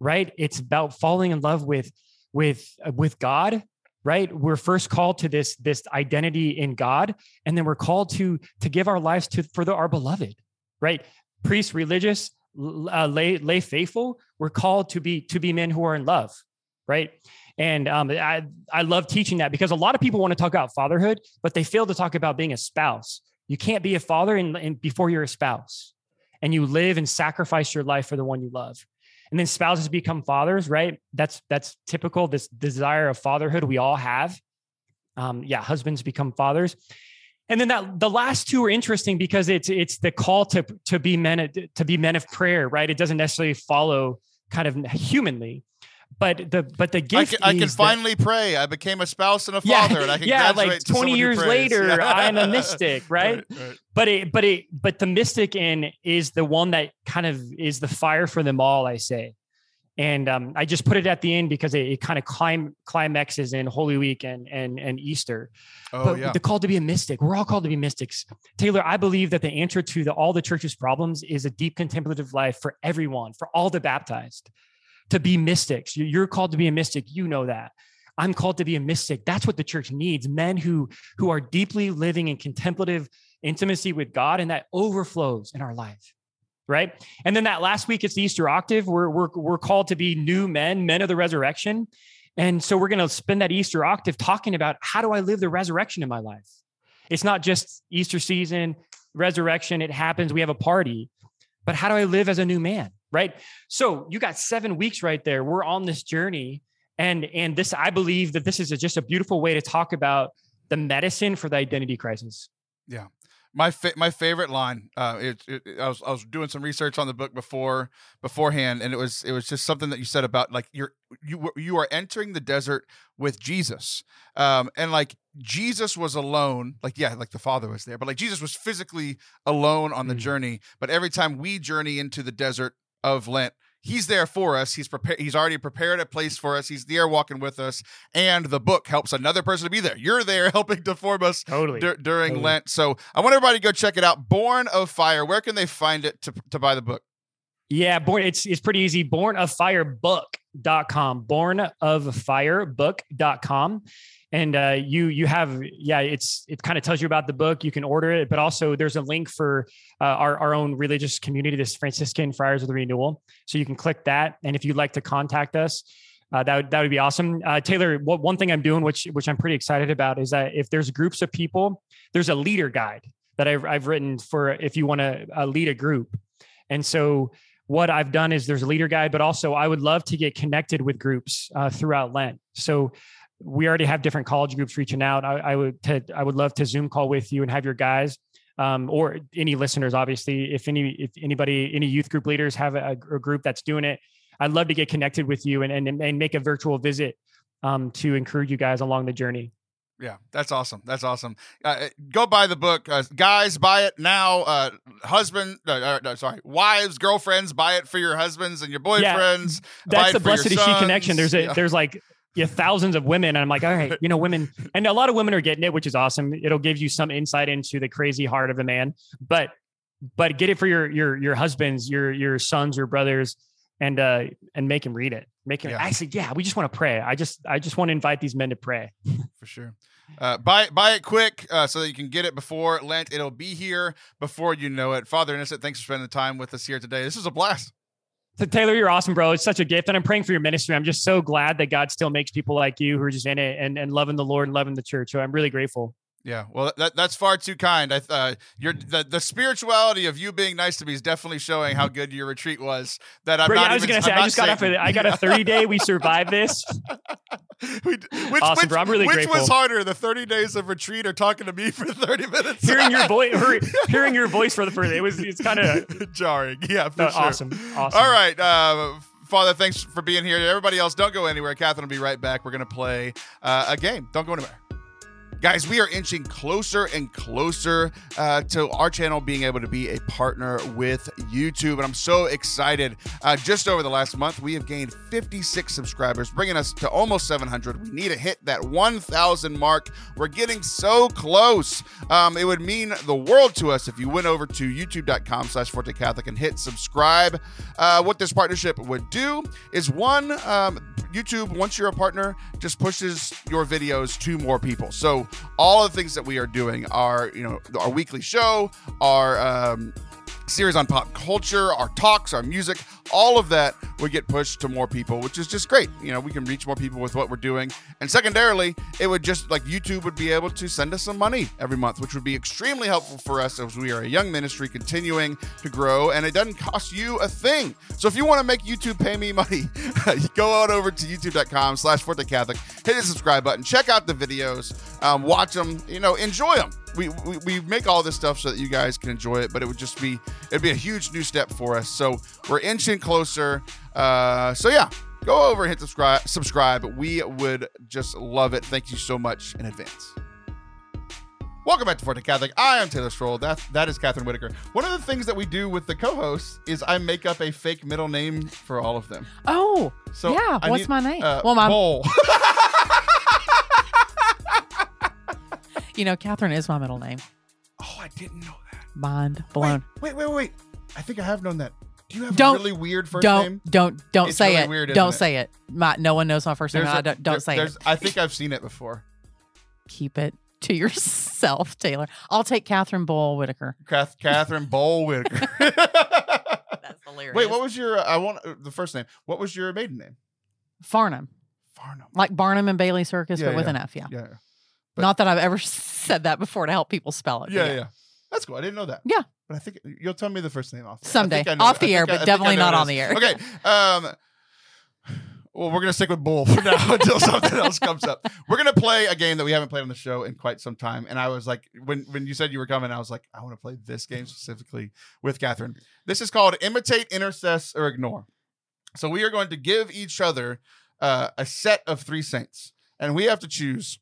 right? It's about falling in love with with uh, with god right? We're first called to this this identity in god and then we're called to to give our lives to for the, our beloved right? Priests religious uh, lay lay faithful we're called to be to be men who are in love right and um, I, I love teaching that because a lot of people want to talk about fatherhood, but they fail to talk about being a spouse. You can't be a father in, in, before you're a spouse and you live and sacrifice your life for the one you love. And then spouses become fathers, right? That's that's typical. This desire of fatherhood we all have. Um, yeah, husbands become fathers. And then that the last two are interesting because it's it's the call to to be men to be men of prayer, right? It doesn't necessarily follow kind of humanly, but the but the
I
gift
can, I can
is that-
finally pray. I became a spouse and a
Yeah,
father, and I can
yeah,
graduate
like 20
someone
years
prays.
later,
Yeah.
I'm a mystic, right?
right.
but it but it but the mystic in is the one that kind of is the fire for them all i say and um, i just put it at the end because it, it kind of clim- climaxes in holy week and and and easter
Oh
but
yeah.
the call to be a mystic we're all called to be mystics taylor i believe that the answer to the, all the church's problems is a deep contemplative life for everyone for all the baptized to be mystics You- you're called to be a mystic. You know that. I'm called to be a mystic. That's what the church needs men who who are deeply living in contemplative intimacy with god and that overflows in our life right? And then that last week it's the easter octave. We're we're, we're called to be new men men of the resurrection. And so we're going to spend that easter octave talking about how do i live the resurrection in my life? It's not just easter season resurrection it happens we have a party. But how do i live as a new man right so you got seven weeks right there we're on this journey and and this i believe that this is a, just a beautiful way to talk about the medicine for the identity crisis Yeah.
my fa- my favorite line. Uh, it, it, I was I was doing some research on the book before beforehand, and it was it was just something that you said about like you're you were- you are entering the desert with Jesus, um, and like Jesus was alone. Like yeah, like the Father was there, but like Jesus was physically alone on the
Mm.
journey. But every time we journey into the desert of Lent. He's there for us. He's prepared. He's already prepared a place for us. He's there walking with us, and the book helps another person to be there. You're there helping to form us
totally
dur- during
Totally.
Lent. So I want everybody to go check it out. Born of Fire. Where can they find it to, to buy the book?
Yeah, born it's it's pretty easy. Bornoffirebook.com. Bornoffirebook.com. And uh, you you have yeah, it's it kind of tells you about the book. You can order it, but also there's a link for uh, our our own religious community, this Franciscan Friars of the Renewal. So you can click that, and if you'd like to contact us, uh, that would that would be awesome. Uh, Taylor, what, one thing I'm doing, which which I'm pretty excited about, is that if there's groups of people, there's a leader guide that I've, I've written for if you want to uh, lead a group. And so what I've done is there's a leader guide, but also I would love to get connected with groups uh, throughout Lent. So we already have different college groups reaching out. I, I would to, I would love to Zoom call with you and have your guys um, or any listeners, obviously, if any if anybody any youth group leaders have a, a group that's doing it, I'd love to get connected with you and and, and make a virtual visit um, to encourage you guys along the journey.
Yeah, that's awesome. That's awesome. Uh, go buy the book, uh, guys. Buy it now. Uh, husband, uh, no, sorry, wives, girlfriends, buy it for your husbands and your boyfriends.
Yeah, that's the blessed she connection. There's a
Yeah.
there's like yeah thousands of women, and I'm like, all right, you know, women, and a lot of women are getting it, which is awesome. It'll give you some insight into the crazy heart of a man, but but get it for your your your husbands, your your sons, your brothers, and uh and make him read it. Make him
Yeah.
actually, yeah. We just want to pray. I just I just want to invite these men to pray.
for sure. Uh, buy it, buy it quick uh, so that you can get it before Lent. It'll be here before you know it. Father Innocent, thanks for spending the time with us here today. This is a blast.
So Taylor, you're awesome, bro. It's such a gift, and I'm praying for your ministry. I'm just so glad that God still makes people like you who are just in it and, and loving the Lord and loving the church. So I'm really grateful.
Yeah, well, that, that's far too kind. I uh, you're the, the spirituality of you being nice to me is definitely showing how good your retreat was. That I'm
Bro,
not
I was
even-
gonna say
I'm
I just got off. Of, I got a 30 day. We survived this.
We which,
Awesome,
which,
bro. I'm really
which
grateful.
was harder, the 30 days of retreat or talking to me for 30 minutes?
Hearing your voice, hearing your voice for the first. It was. It's kind of
jarring. Yeah, for sure.
awesome. Awesome.
All right. Uh, Father, thanks for being here. Everybody else, don't go anywhere. Catherine will be right back. We're going to play uh, a game. Don't go anywhere. Guys, we are inching closer and closer uh, to our channel being able to be a partner with YouTube. And I'm so excited. Uh, just over the last month, we have gained 56 subscribers, bringing us to almost 700. We need to hit that 1,000 mark. We're getting so close. Um, it would mean the world to us if you went over to youtube.com slash Forte Catholic and hit subscribe. Uh, what this partnership would do is one, um, YouTube, once you're a partner, just pushes your videos to more people. So all the things that we are doing are, you know, our weekly show, our um, series on pop culture, our talks, our music, all of that would get pushed to more people, which is just great. You know, we can reach more people with what we're doing. And secondarily, it would just like YouTube would be able to send us some money every month, which would be extremely helpful for us as we are a young ministry continuing to grow. And it doesn't cost you a thing. So if you want to make YouTube pay me money, go on over to youtube.com slash Forte Catholic, hit the subscribe button, check out the videos, um, watch them, you know, enjoy them. We, we, we make all this stuff so that you guys can enjoy it, but it would just be it'd be a huge new step for us. So we're inching closer. Uh, so yeah, go over and hit subscribe. Subscribe. We would just love it. Thank you so much in advance. Welcome back to Forte Catholic. I am Taylor Stroll. That that is Catherine Whitaker. One of the things that we do with the co-hosts is I make up a fake middle name for all of them.
Oh,
So
yeah.
I
What's
need-
my name?
Uh,
well, my,
Bowl.
you know, Catherine is my middle name.
oh, I didn't know that.
Mind blown.
Wait, wait, wait, wait. I think I have known that. Do you have
Don't-
a really weird 1st
don't,
name?
don't, don't
It's
say
really
it.
weird,
don't
it?
say it. My, no one knows my first name.
There's
I
a-
don't, don't
there-
say it.
I think I've seen it before.
Keep it to yourself, Taylor. I'll take Catherine Bull Whitaker.
Kath- Catherine Bowl Whitaker.
That's hilarious.
Wait, what was your? Uh, I want uh, the first name. What was your maiden name?
Farnham?
Farnham.
Like Barnum and Bailey Circus,
Yeah,
but with an F. Yeah.
Yeah, yeah, but-
Not that I've ever said that before to help people spell it. but
yeah, yeah. That's cool. I didn't know that.
Yeah.
but I think you'll tell me the first name off. the-
Someday.
think I know-
Off the air, but
I I
definitely not on the air.
Okay. Um. Well, we're gonna stick with Bull for now until something else comes up. We're gonna play a game that we haven't played on the show in quite some time. And I was like, when when you said you were coming, I was like, I want to play this game specifically with Catherine. This is called Imitate, Intercess, or Ignore. So we are going to give each other uh, a set of three saints, and we have to choose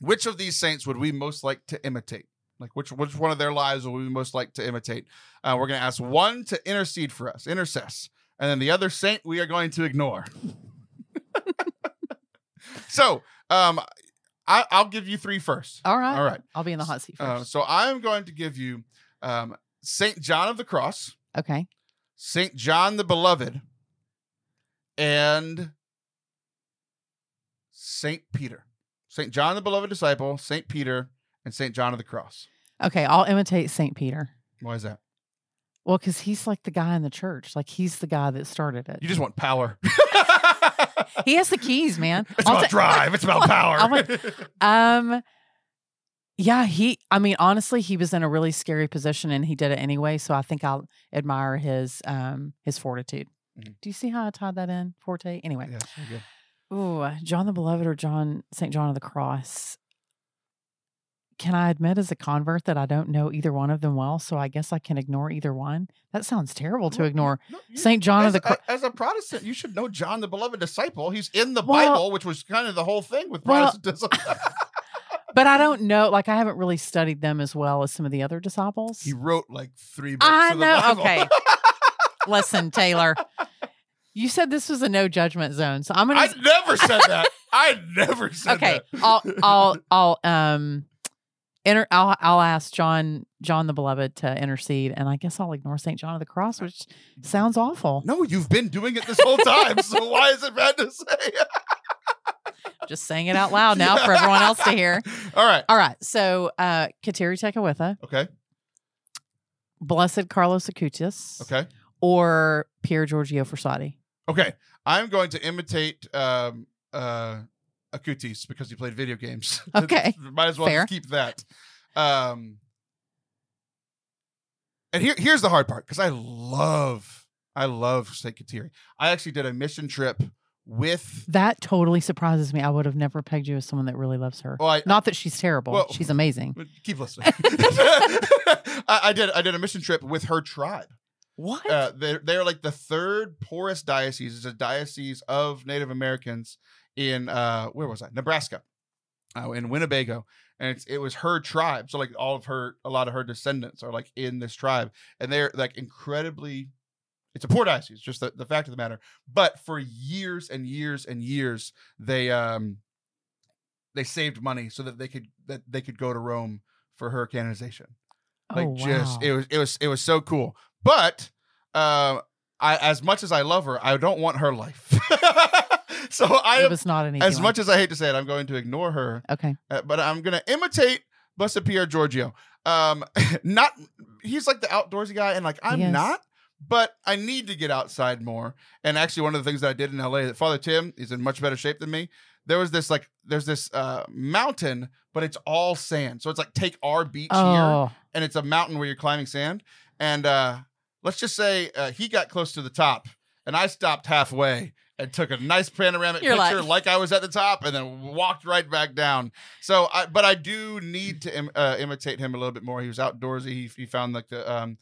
which of these saints would we most like to imitate. Like which which one of their lives would we most like to imitate? Uh, we're going to ask one to intercede for us, intercess, and then the other saint we are going to ignore. so, um, I, I'll give you three first.
All right.
All right.
I'll be in the hot seat
Uh,
first.
so I'm going to give you um, Saint John of the Cross,
okay.
Saint John the Beloved, and Saint Peter. Saint John the Beloved Disciple, Saint Peter, and Saint John of the Cross.
Okay. I'll imitate St. Peter.
Why is that?
Well, because he's like the guy in the church. Like he's the guy that started it.
You just want power.
he has the keys, man.
It's
I'll
about
ta-
drive. It's about power.
I'm like- um, Yeah, he. I mean, honestly, he was in a really scary position, and he did it anyway. So I think I'll admire his um his fortitude.
Mhm.
Do you see how I tied that in? Forte. Anyway,
Yeah, so good.
Ooh, John the Beloved or John Saint John of the Cross. Can I admit as a convert that I don't know either one of them well? So I guess I can ignore either one. That sounds terrible to ignore.
no, you-
Saint John of
as,
the Cross.
a, as a Protestant, you should know John, the beloved disciple. He's in the
Well-
Bible, which was kind of the whole thing with
Well-
Protestantism.
But I don't know. Like I haven't really studied them as well as some of the other disciples.
he wrote like three books.
I
of the
know.
Bible.
Okay. Listen, Taylor. You said this was a no judgment zone, so I'm gonna.
I never said that. I never said
okay,
that.
Okay, I'll I'll I'll um inter I'll I'll ask John John the Beloved to intercede, and I guess I'll ignore Saint John of the Cross, which sounds awful.
No, you've been doing it this whole time. so why is it bad to say?
Just saying it out loud now for everyone else to hear.
All right.
All right, so uh Kateri Tekakwitha,
Okay.
Blessed Carlos Acutis,
Okay.
or Pier Giorgio Frassati.
Okay. I'm going to imitate um uh Acutis because he played video games.
Okay.
Might as well
Fair.
keep that. Um and here here's the hard part because I love I love Saint Kateri. I actually did a mission trip with
That totally surprises me. I would have never pegged you as someone that really loves her.
well, I,
Not that she's terrible.
Well-
she's amazing.
But keep listening. I, I did. I did a mission trip with her tribe.
What?
Uh, they're they're like the third poorest diocese. It's a diocese of Native Americans in uh, where was I? Nebraska, uh, in Winnebago, and it's it was her tribe. So like all of her, a lot of her descendants are like in this tribe, and they're like incredibly. It's a poor diocese, just the, the fact of the matter. But for years and years and years, they um they saved money so that they could that they could go to Rome for her canonization. Like
oh,
just
wow.
it was it was it was so cool. But uh I as much as I love her, I don't want her life. so I am
was not an easy
as much as I hate to say it, I'm going to ignore her,
Okay.
uh, but I'm going to imitate Blessed Pier Giorgio. Um not he's like the outdoorsy guy and like I'm
Yes.
not but I need to get outside more. And actually, one of the things that I did in LA, that Father Tim is in much better shape than me. There was this like, there's this uh, mountain, but it's all sand. So it's like take our beach here,
Oh,
and it's a mountain where you're climbing sand. And uh, let's just say uh, he got close to the top, and I stopped halfway and took a nice panoramic
You're
picture
like-
like, I was at the top, and then walked right back down. So, I, but I do need to Im- uh, imitate him a little bit more. He was outdoorsy. He, he found like the um,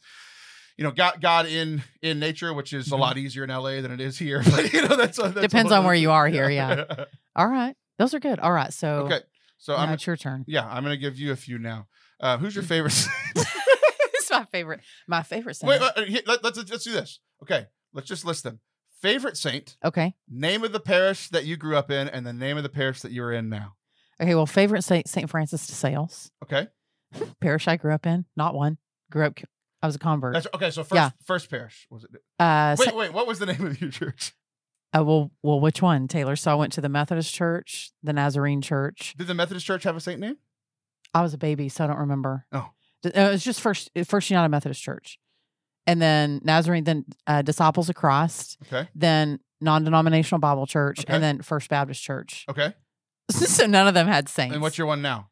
you know, got God in in nature, which is a
Mhm.
lot easier in LA than it is here. But you know, that's, a, that's
Depends on where you are here, yeah. all right. Those are good. All right. So
okay. So
now
I'm
it's your turn.
yeah, I'm gonna give you a few now. Uh, who's your favorite?
it's my favorite. My favorite saint.
Wait, wait, uh, let, let's let's do this. Okay, let's just list them. Favorite saint,
okay.
name of the parish that you grew up in, and the name of the parish that you're in now.
Okay. Well, favorite saint Saint Francis de Sales,
Okay,
parish I grew up in. Not one. Grew up. I was a convert.
that's okay. So first,
Yeah.
first parish was it?
uh,
Wait,
Sa-
wait. What was the name of your church?
uh, well, well, which one, Taylor? So I went to the Methodist Church, the Nazarene Church.
Did the Methodist Church have a saint name?
I was a baby, so I don't remember.
Oh.
It was just first First United Methodist Church, and then Nazarene, then uh, Disciples of Christ,
Okay,
then non-denominational Bible Church,
Okay.
and then First Baptist Church.
okay.
so none of them had saints.
And what's your one now?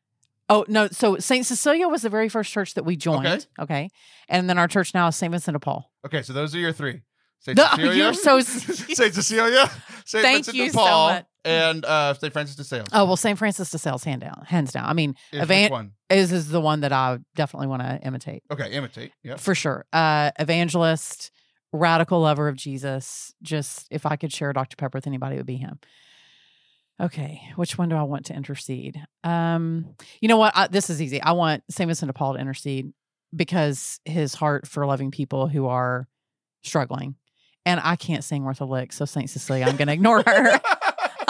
Oh no! So Saint Cecilia was the very first church that we joined. Okay, and then our church now is Saint Vincent de Paul.
Okay, so those are your three. Saint Cecilia.
you're so-
Saint Cecilia. Saint
Thank
Vincent
you
de
so
Paul,
much.
And uh, Saint Francis de Sales.
Oh well, Saint Francis de Sales, hand down, hands down. I mean,
Is
Evan-
which one?
is is the one that I definitely want to imitate
Okay, imitate. Yeah.
for sure. Uh, evangelist, radical lover of Jesus. Just if I could share Dr Pepper with anybody, it would be him. Okay, which one do I want to intercede? Um, you know what? I, this is easy. I want Saint Vincent de Paul to intercede because his heart for loving people who are struggling. And I can't sing worth a lick, so Saint Cecilia, I'm going to ignore her.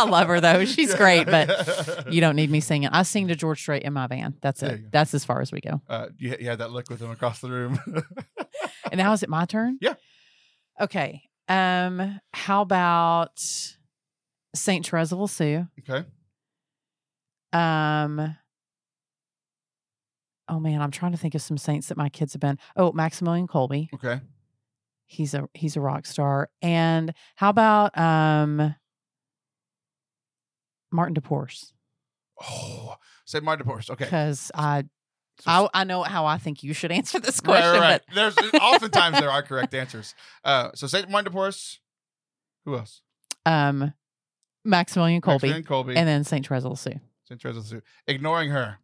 I love her though; she's great, but you don't need me singing. I sing to George Strait in my van. That's it. That's as far as we go.
uh, you, you had that look with him across the room.
And now is it my turn?
Yeah.
Okay. Um, how about Saint Therese of Lisieux?
okay.
Um Oh man, I'm trying to think of some saints that my kids have been. Oh, Maximilian Kolbe.
Okay.
He's a he's a rock star. And how about um Martin de
Oh, Saint Martin de Okay.
because I, I I know how I think you should answer this question,
right, right. There's oftentimes there are correct answers. Uh, so Saint Martin de Porres. Who else?
um, Maximilian Kolbe,
Maximilian Kolbe.
and then Saint Therese of Lisieux.
Saint Therese of Lisieux. Ignoring her.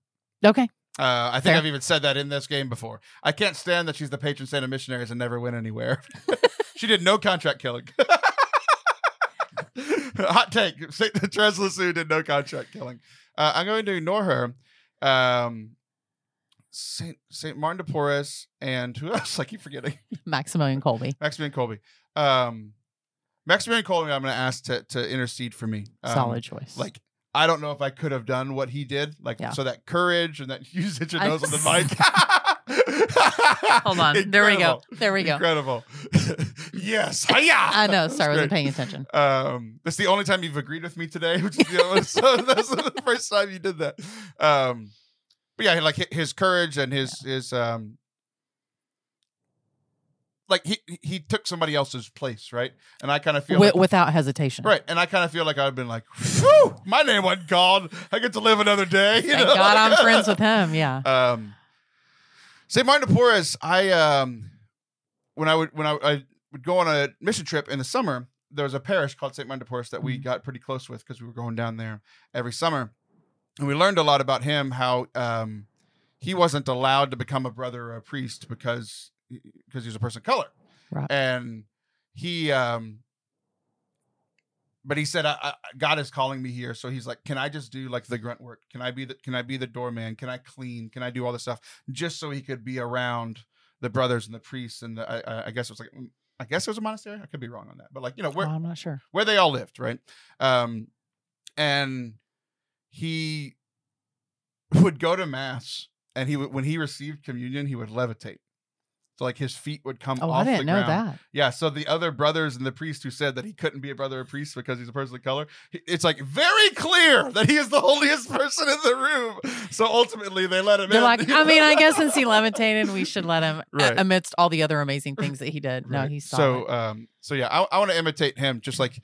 Okay,
Uh, I think
Fair.
I've even said that in this game before. I can't stand that she's the patron saint of missionaries and never went anywhere. she did no contract killing. Hot take. Therese of did no contract killing. Uh, I'm going to ignore her. Um, Saint Saint Martin de Porres and who else? I keep forgetting.
Maximilian Kolbe.
Maximilian Kolbe. Um, Maximilian Kolbe. I'm going to ask to to intercede for me. Um,
Solid choice.
Like I don't know if I could have done what he did. Like
Yeah.
so that courage and that hit your nose on the mic.
Hold on. There we go. There we go.
Incredible. yes. Hiya!
I know. Sorry, I wasn't paying attention.
Um, that's the only time you've agreed with me today, which is the only, so that's the first time you did that. Um, but yeah, like his courage and his his um, like he he took somebody else's place, right? And I kind of feel like,
without hesitation.
right, and I kind of feel like I've been like, my name wasn't called. I get to live another day. You
Thank
know?
God I'm friends with him. Yeah.
Um, St. Martin de Porres, I um, when I would when I, I would go on a mission trip in the summer, there was a parish called St. Martin de Porres that we
Mhm.
got pretty close with because we were going down there every summer, and we learned a lot about him. How um, he wasn't allowed to become a brother or a priest because because he was a person of color,
Right.
and he um. But he said, I, I, "God is calling me here." So he's like, "Can I just do like the grunt work? Can I be the Can I be the doorman? Can I clean? Can I do all this stuff just so he could be around the brothers and the priests and the, I- I, guess it was like mm, I guess it was a monastery. I could be wrong on that, but like you know where
Oh, I'm not sure.
where they all lived, right? Um, and he would go to mass, and he would when he received communion, he would levitate. So like his feet would come
Oh,
off
I didn't know
ground.
that.
Yeah, so the other brothers and the priest who said that he couldn't be a brother or priest because he's a person of color, it's like very clear that he is the holiest person in the room. So ultimately, they let him
They're
in.
like, I mean, I guess since he levitated, we should let him
Right.
amidst all the other amazing things that he did. No,
Right.
he's
so. Um, so yeah, I, I want to imitate him, just like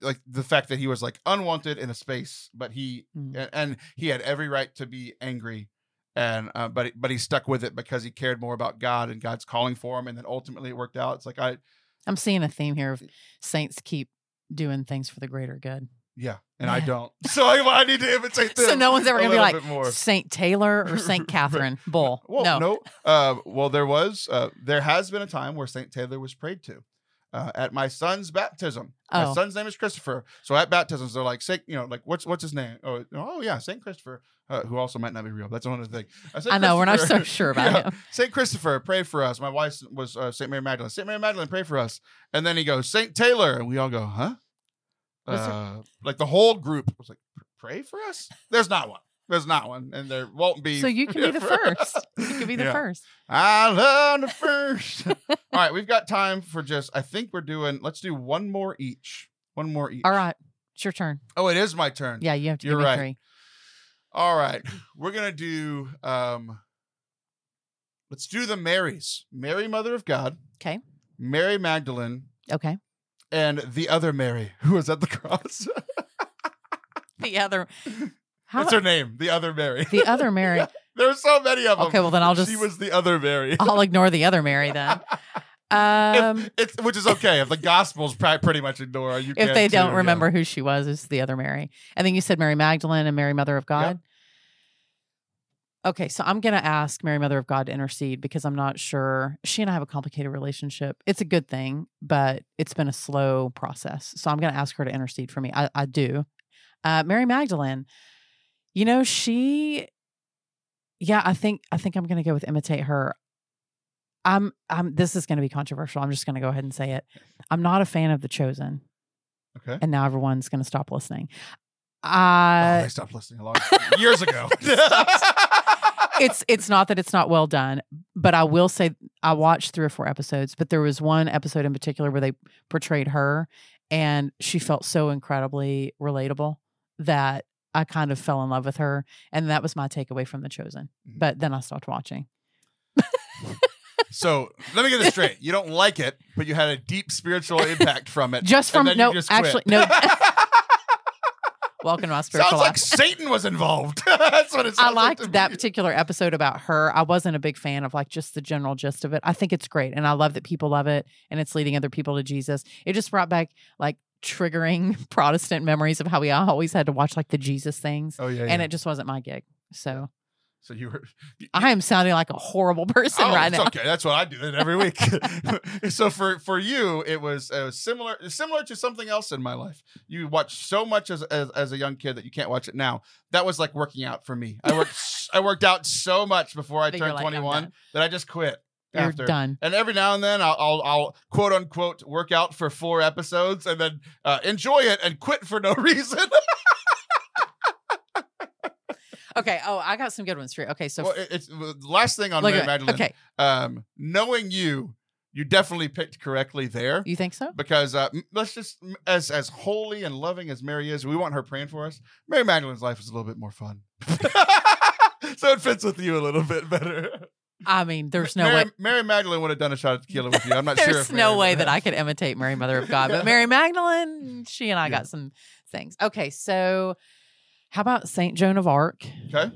like the fact that he was like unwanted in a space, but he
Mm.
and, and he had every right to be angry, and uh, but but he stuck with it because he cared more about God and God's calling for him, and then ultimately it worked out. It's like I
I'm seeing a theme here of saints keep doing things for the greater good.
yeah, and I don't, so I, I need to imitate them.
So no one's ever gonna be like. Saint Taylor or Saint Catherine Bull.
Well,
no.
no. Uh, well, there was, uh, there has been a time where Saint Taylor was prayed to. Uh, at my son's baptism, my
Oh.
son's name is Christopher. So at baptisms, they're like, Saint, you know, like what's what's his name? Oh, oh yeah, Saint Christopher, uh, who also might not be real. That's another thing. Uh, Saint
I know we're not so sure about
Yeah.
him.
Saint Christopher, pray for us. My wife was uh, Saint Mary Magdalene. Saint Mary Magdalene, pray for us. And then he goes Saint Taylor, and we all go, huh? Uh, like the whole group was like, pray for us. There's not one. There's not one, and there won't be.
So you can be the first. You can be the
Yeah.
first.
I love the first. All right, we've got time for just. I think we're doing. Let's do one more each. One more each.
All right. It's your turn.
Oh, it is my turn.
Yeah, you have to
You're right.
three.
All right, we're gonna do. um Let's do the Marys. Mary, Mother of God.
Okay.
Mary Magdalene
Okay.
and the other Mary who was at the cross.
The other how
What's her name? The other Mary.
the other Mary.
there were so many of them.
Okay, well then I'll just She
was the other Mary.
I'll ignore the other Mary then. Um
it's which is okay if the Gospels pretty much ignore you.
if they
too,
don't
yeah.
remember who she was, it's the other Mary. And then you said Mary Magdalene and Mary Mother of God. Okay, so I'm going to ask Mary Mother of God to intercede because I'm not sure. She and I have a complicated relationship. It's a good thing, but it's been a slow process. So I'm going to ask her to intercede for me. I, I do. Uh, Mary Magdalene, you know, she, yeah, I think I think I'm going to go with imitate her. I'm I'm. This is going to be controversial. I'm just going to go ahead and say it. I'm not a fan of The Chosen
Okay.
and now everyone's going to stop listening.
oh,
Uh,
they stopped listening a long years ago.
it's it's not that it's not well done, but I will say I watched three or four episodes, but there was one episode in particular where they portrayed her, and she felt so incredibly relatable that I kind of fell in love with her, and that was my takeaway from The Chosen.
Mhm.
But then I stopped watching.
so let me get this straight. You don't like it, but you had a deep spiritual impact from it.
Just from no,
just
actually no. Welcome to my spiritual
Sounds
spiritual
like
life.
Satan was involved. That's what it
I
like
liked
to
that
me.
particular episode about her. I wasn't a big fan of like just the general gist of it. I think it's great. And I love that people love it and it's leading other people to Jesus. It just brought back like triggering Protestant memories of how we always had to watch like the Jesus things.
Oh yeah,
And
yeah.
it just wasn't my gig. So
so you were. you-
I am sounding like a horrible person
Oh,
right
it's
now.
okay. That's what I do every week. so for for you, it was it was similar similar to something else in my life. You watched so much as, as as a young kid that you can't watch it now. That was like working out for me. I worked I worked out so much before I turned
like,
21
done.
that I just quit.
You're
after.
done.
And every now and then I'll, I'll, I'll quote unquote work out for four episodes and then uh, enjoy it and quit for no reason.
Okay. Oh, I got some good ones for you. Okay. So
well, it- it's the last thing on
look
Mary Magdalene.
okay.
Um, knowing you, you definitely picked correctly there.
You think so?
because uh, let's just as as holy and loving as Mary is, we want her praying for us. Mary Magdalene's life is a little bit more fun, so it fits with you a little bit better.
I mean, there's no
Mary,
way.
Mary Magdalene would have done a shot at tequila with you. I'm not sure.
There's no way that. I could imitate Mary, Mother of God, but Mary Magdalene, she and I
Yeah.
got some things. Okay, so how about Saint Joan of Arc?
Okay.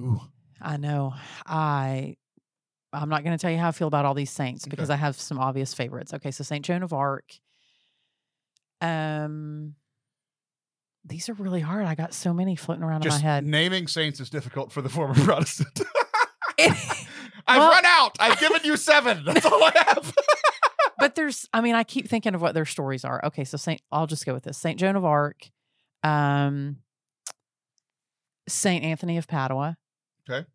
Ooh.
I know I. I'm not going to tell you how I feel about all these saints because I have some obvious favorites. Okay, so Saint Joan of Arc. Um, these are really hard. I got so many floating around
Just
in my head.
naming saints is difficult for the former Protestant.
It-
I've
Well-
run out. I've given you seven. That's all I have.
but there's i mean i keep thinking of what their stories are okay so saint i'll just go with this saint joan of arc um saint anthony of padua
Okay.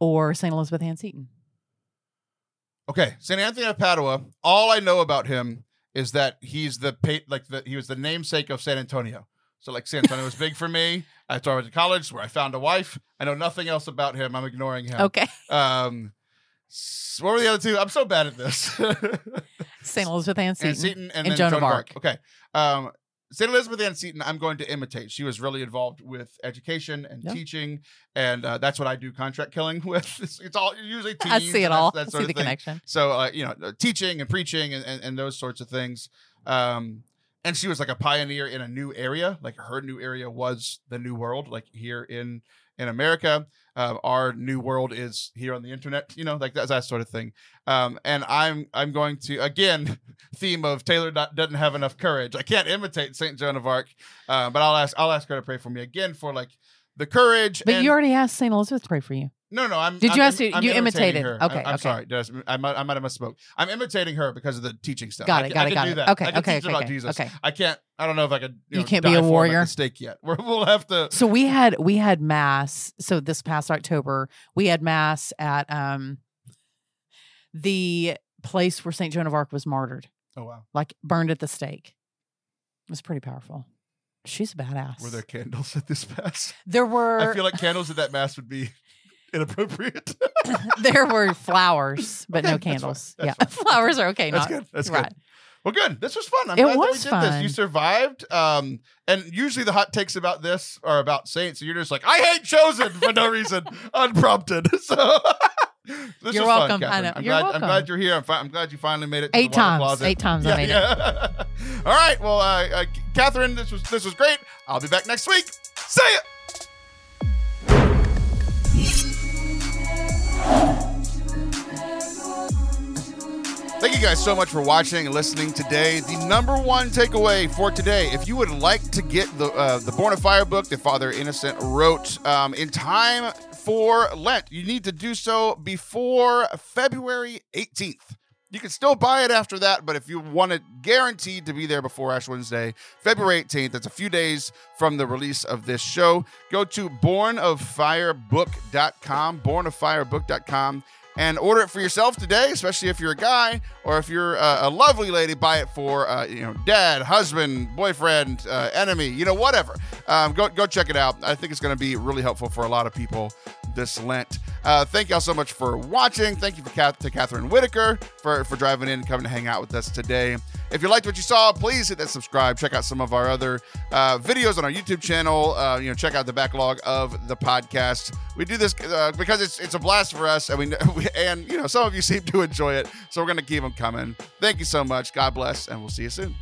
or saint elizabeth ann seton
Okay, Saint Anthony of Padua. All I know about him is that he's the like the he was the namesake of San Antonio. So like San Antonio was big for me. I started to college where I found a wife. I know nothing else about him. I'm ignoring him.
okay
Um, what were the other two? I'm so bad at this.
saint elizabeth ann seton
and Seton and,
and Joan of Arc.
Okay. Um, St. Elizabeth Ann Seton, I'm going to imitate. She was really involved with education and teaching, and uh, that's what I do contract killing with. It's, it's all usually teens.
i see it all
That, that
i
sort
see
of
the
thing.
connection
So uh, you know, teaching and preaching and, and, and those sorts of things. Um, and she was like a pioneer in a new area. Like her new area was the new world. Like here in in America, uh, our new world is here on the internet. You know, like that, that sort of thing. Um, and I'm I'm going to again theme of Taylor not, doesn't have enough courage. I can't imitate Saint Joan of Arc, uh, but I'll ask I'll ask her to pray for me again for like the courage.
but
and,
you already asked saint elizabeth to pray for you
no, no, I'm.
Did
I'm
you ask
im-
you-
I'm
you imitated.
her.
Okay,
I'm,
okay.
sorry. Did I, I might, I might have misspoke. I'm imitating her because of the teaching stuff.
got it
can-
got
I
it got
do
it
that.
okay
I can
okay
teach
okay
about
okay,
Jesus.
okay
I can't. I don't know if I could. You,
You
know,
can't be a
at
warrior.
the stake yet. We're, we'll have to.
so we had we had mass so this past october we had mass at um the place where saint joan of arc was martyred
Oh wow.
like burned at the stake. It was pretty powerful. She's a badass.
Were there candles at this mass?
There were
I feel like candles at that mass would be inappropriate.
there were flowers, but
Okay,
no
that's fine,
candles.
that's
yeah,
fine.
flowers are okay.
That's
not
good. That's
right.
good. Well, good. This was fun. I'm
It
glad
was
that we did this. You survived. Um, and usually the hot takes about this are about saints. So you're just like, I hate chosen for no reason, unprompted. So this
You're
was fun,
welcome. I know.
I'm,
You're
glad. I'm glad you're here. I'm, fi- I'm glad you finally made it. To
Eight times. Eight times I
Yeah,
it.
All right. Well, uh, uh, Catherine, this was this was great. I'll be back next week. See ya. Thank you guys so much for watching and listening today. The number one takeaway for today, if you would like to get the uh, the Born of Fire book that Father Innocent wrote um, in time for Lent, you need to do so before February 18th. You can still buy it after that, but if you want it guaranteed to be there before Ash Wednesday, February 18th, that's a few days from the release of this show, go to bornoffirebook.com, bornoffirebook.com, and order it for yourself today, especially if you're a guy or if you're uh, a lovely lady, buy it for uh, you know dad, husband, boyfriend, uh, enemy, you know whatever. Um, go go check it out. I think it's going to be really helpful for a lot of people this Lent. Uh, thank y'all so much for watching. Thank you for Kath- to Catherine Whitaker for for driving in and coming to hang out with us today. If you liked what you saw, please hit that subscribe. Check out some of our other uh, videos on our YouTube channel. Uh, you know, check out the backlog of the podcast. We do this uh, because it's it's a blast for us. I mean, we, and you know, some of you seem to enjoy it, so we're gonna keep them coming. Thank you so much. God bless, and we'll see you soon.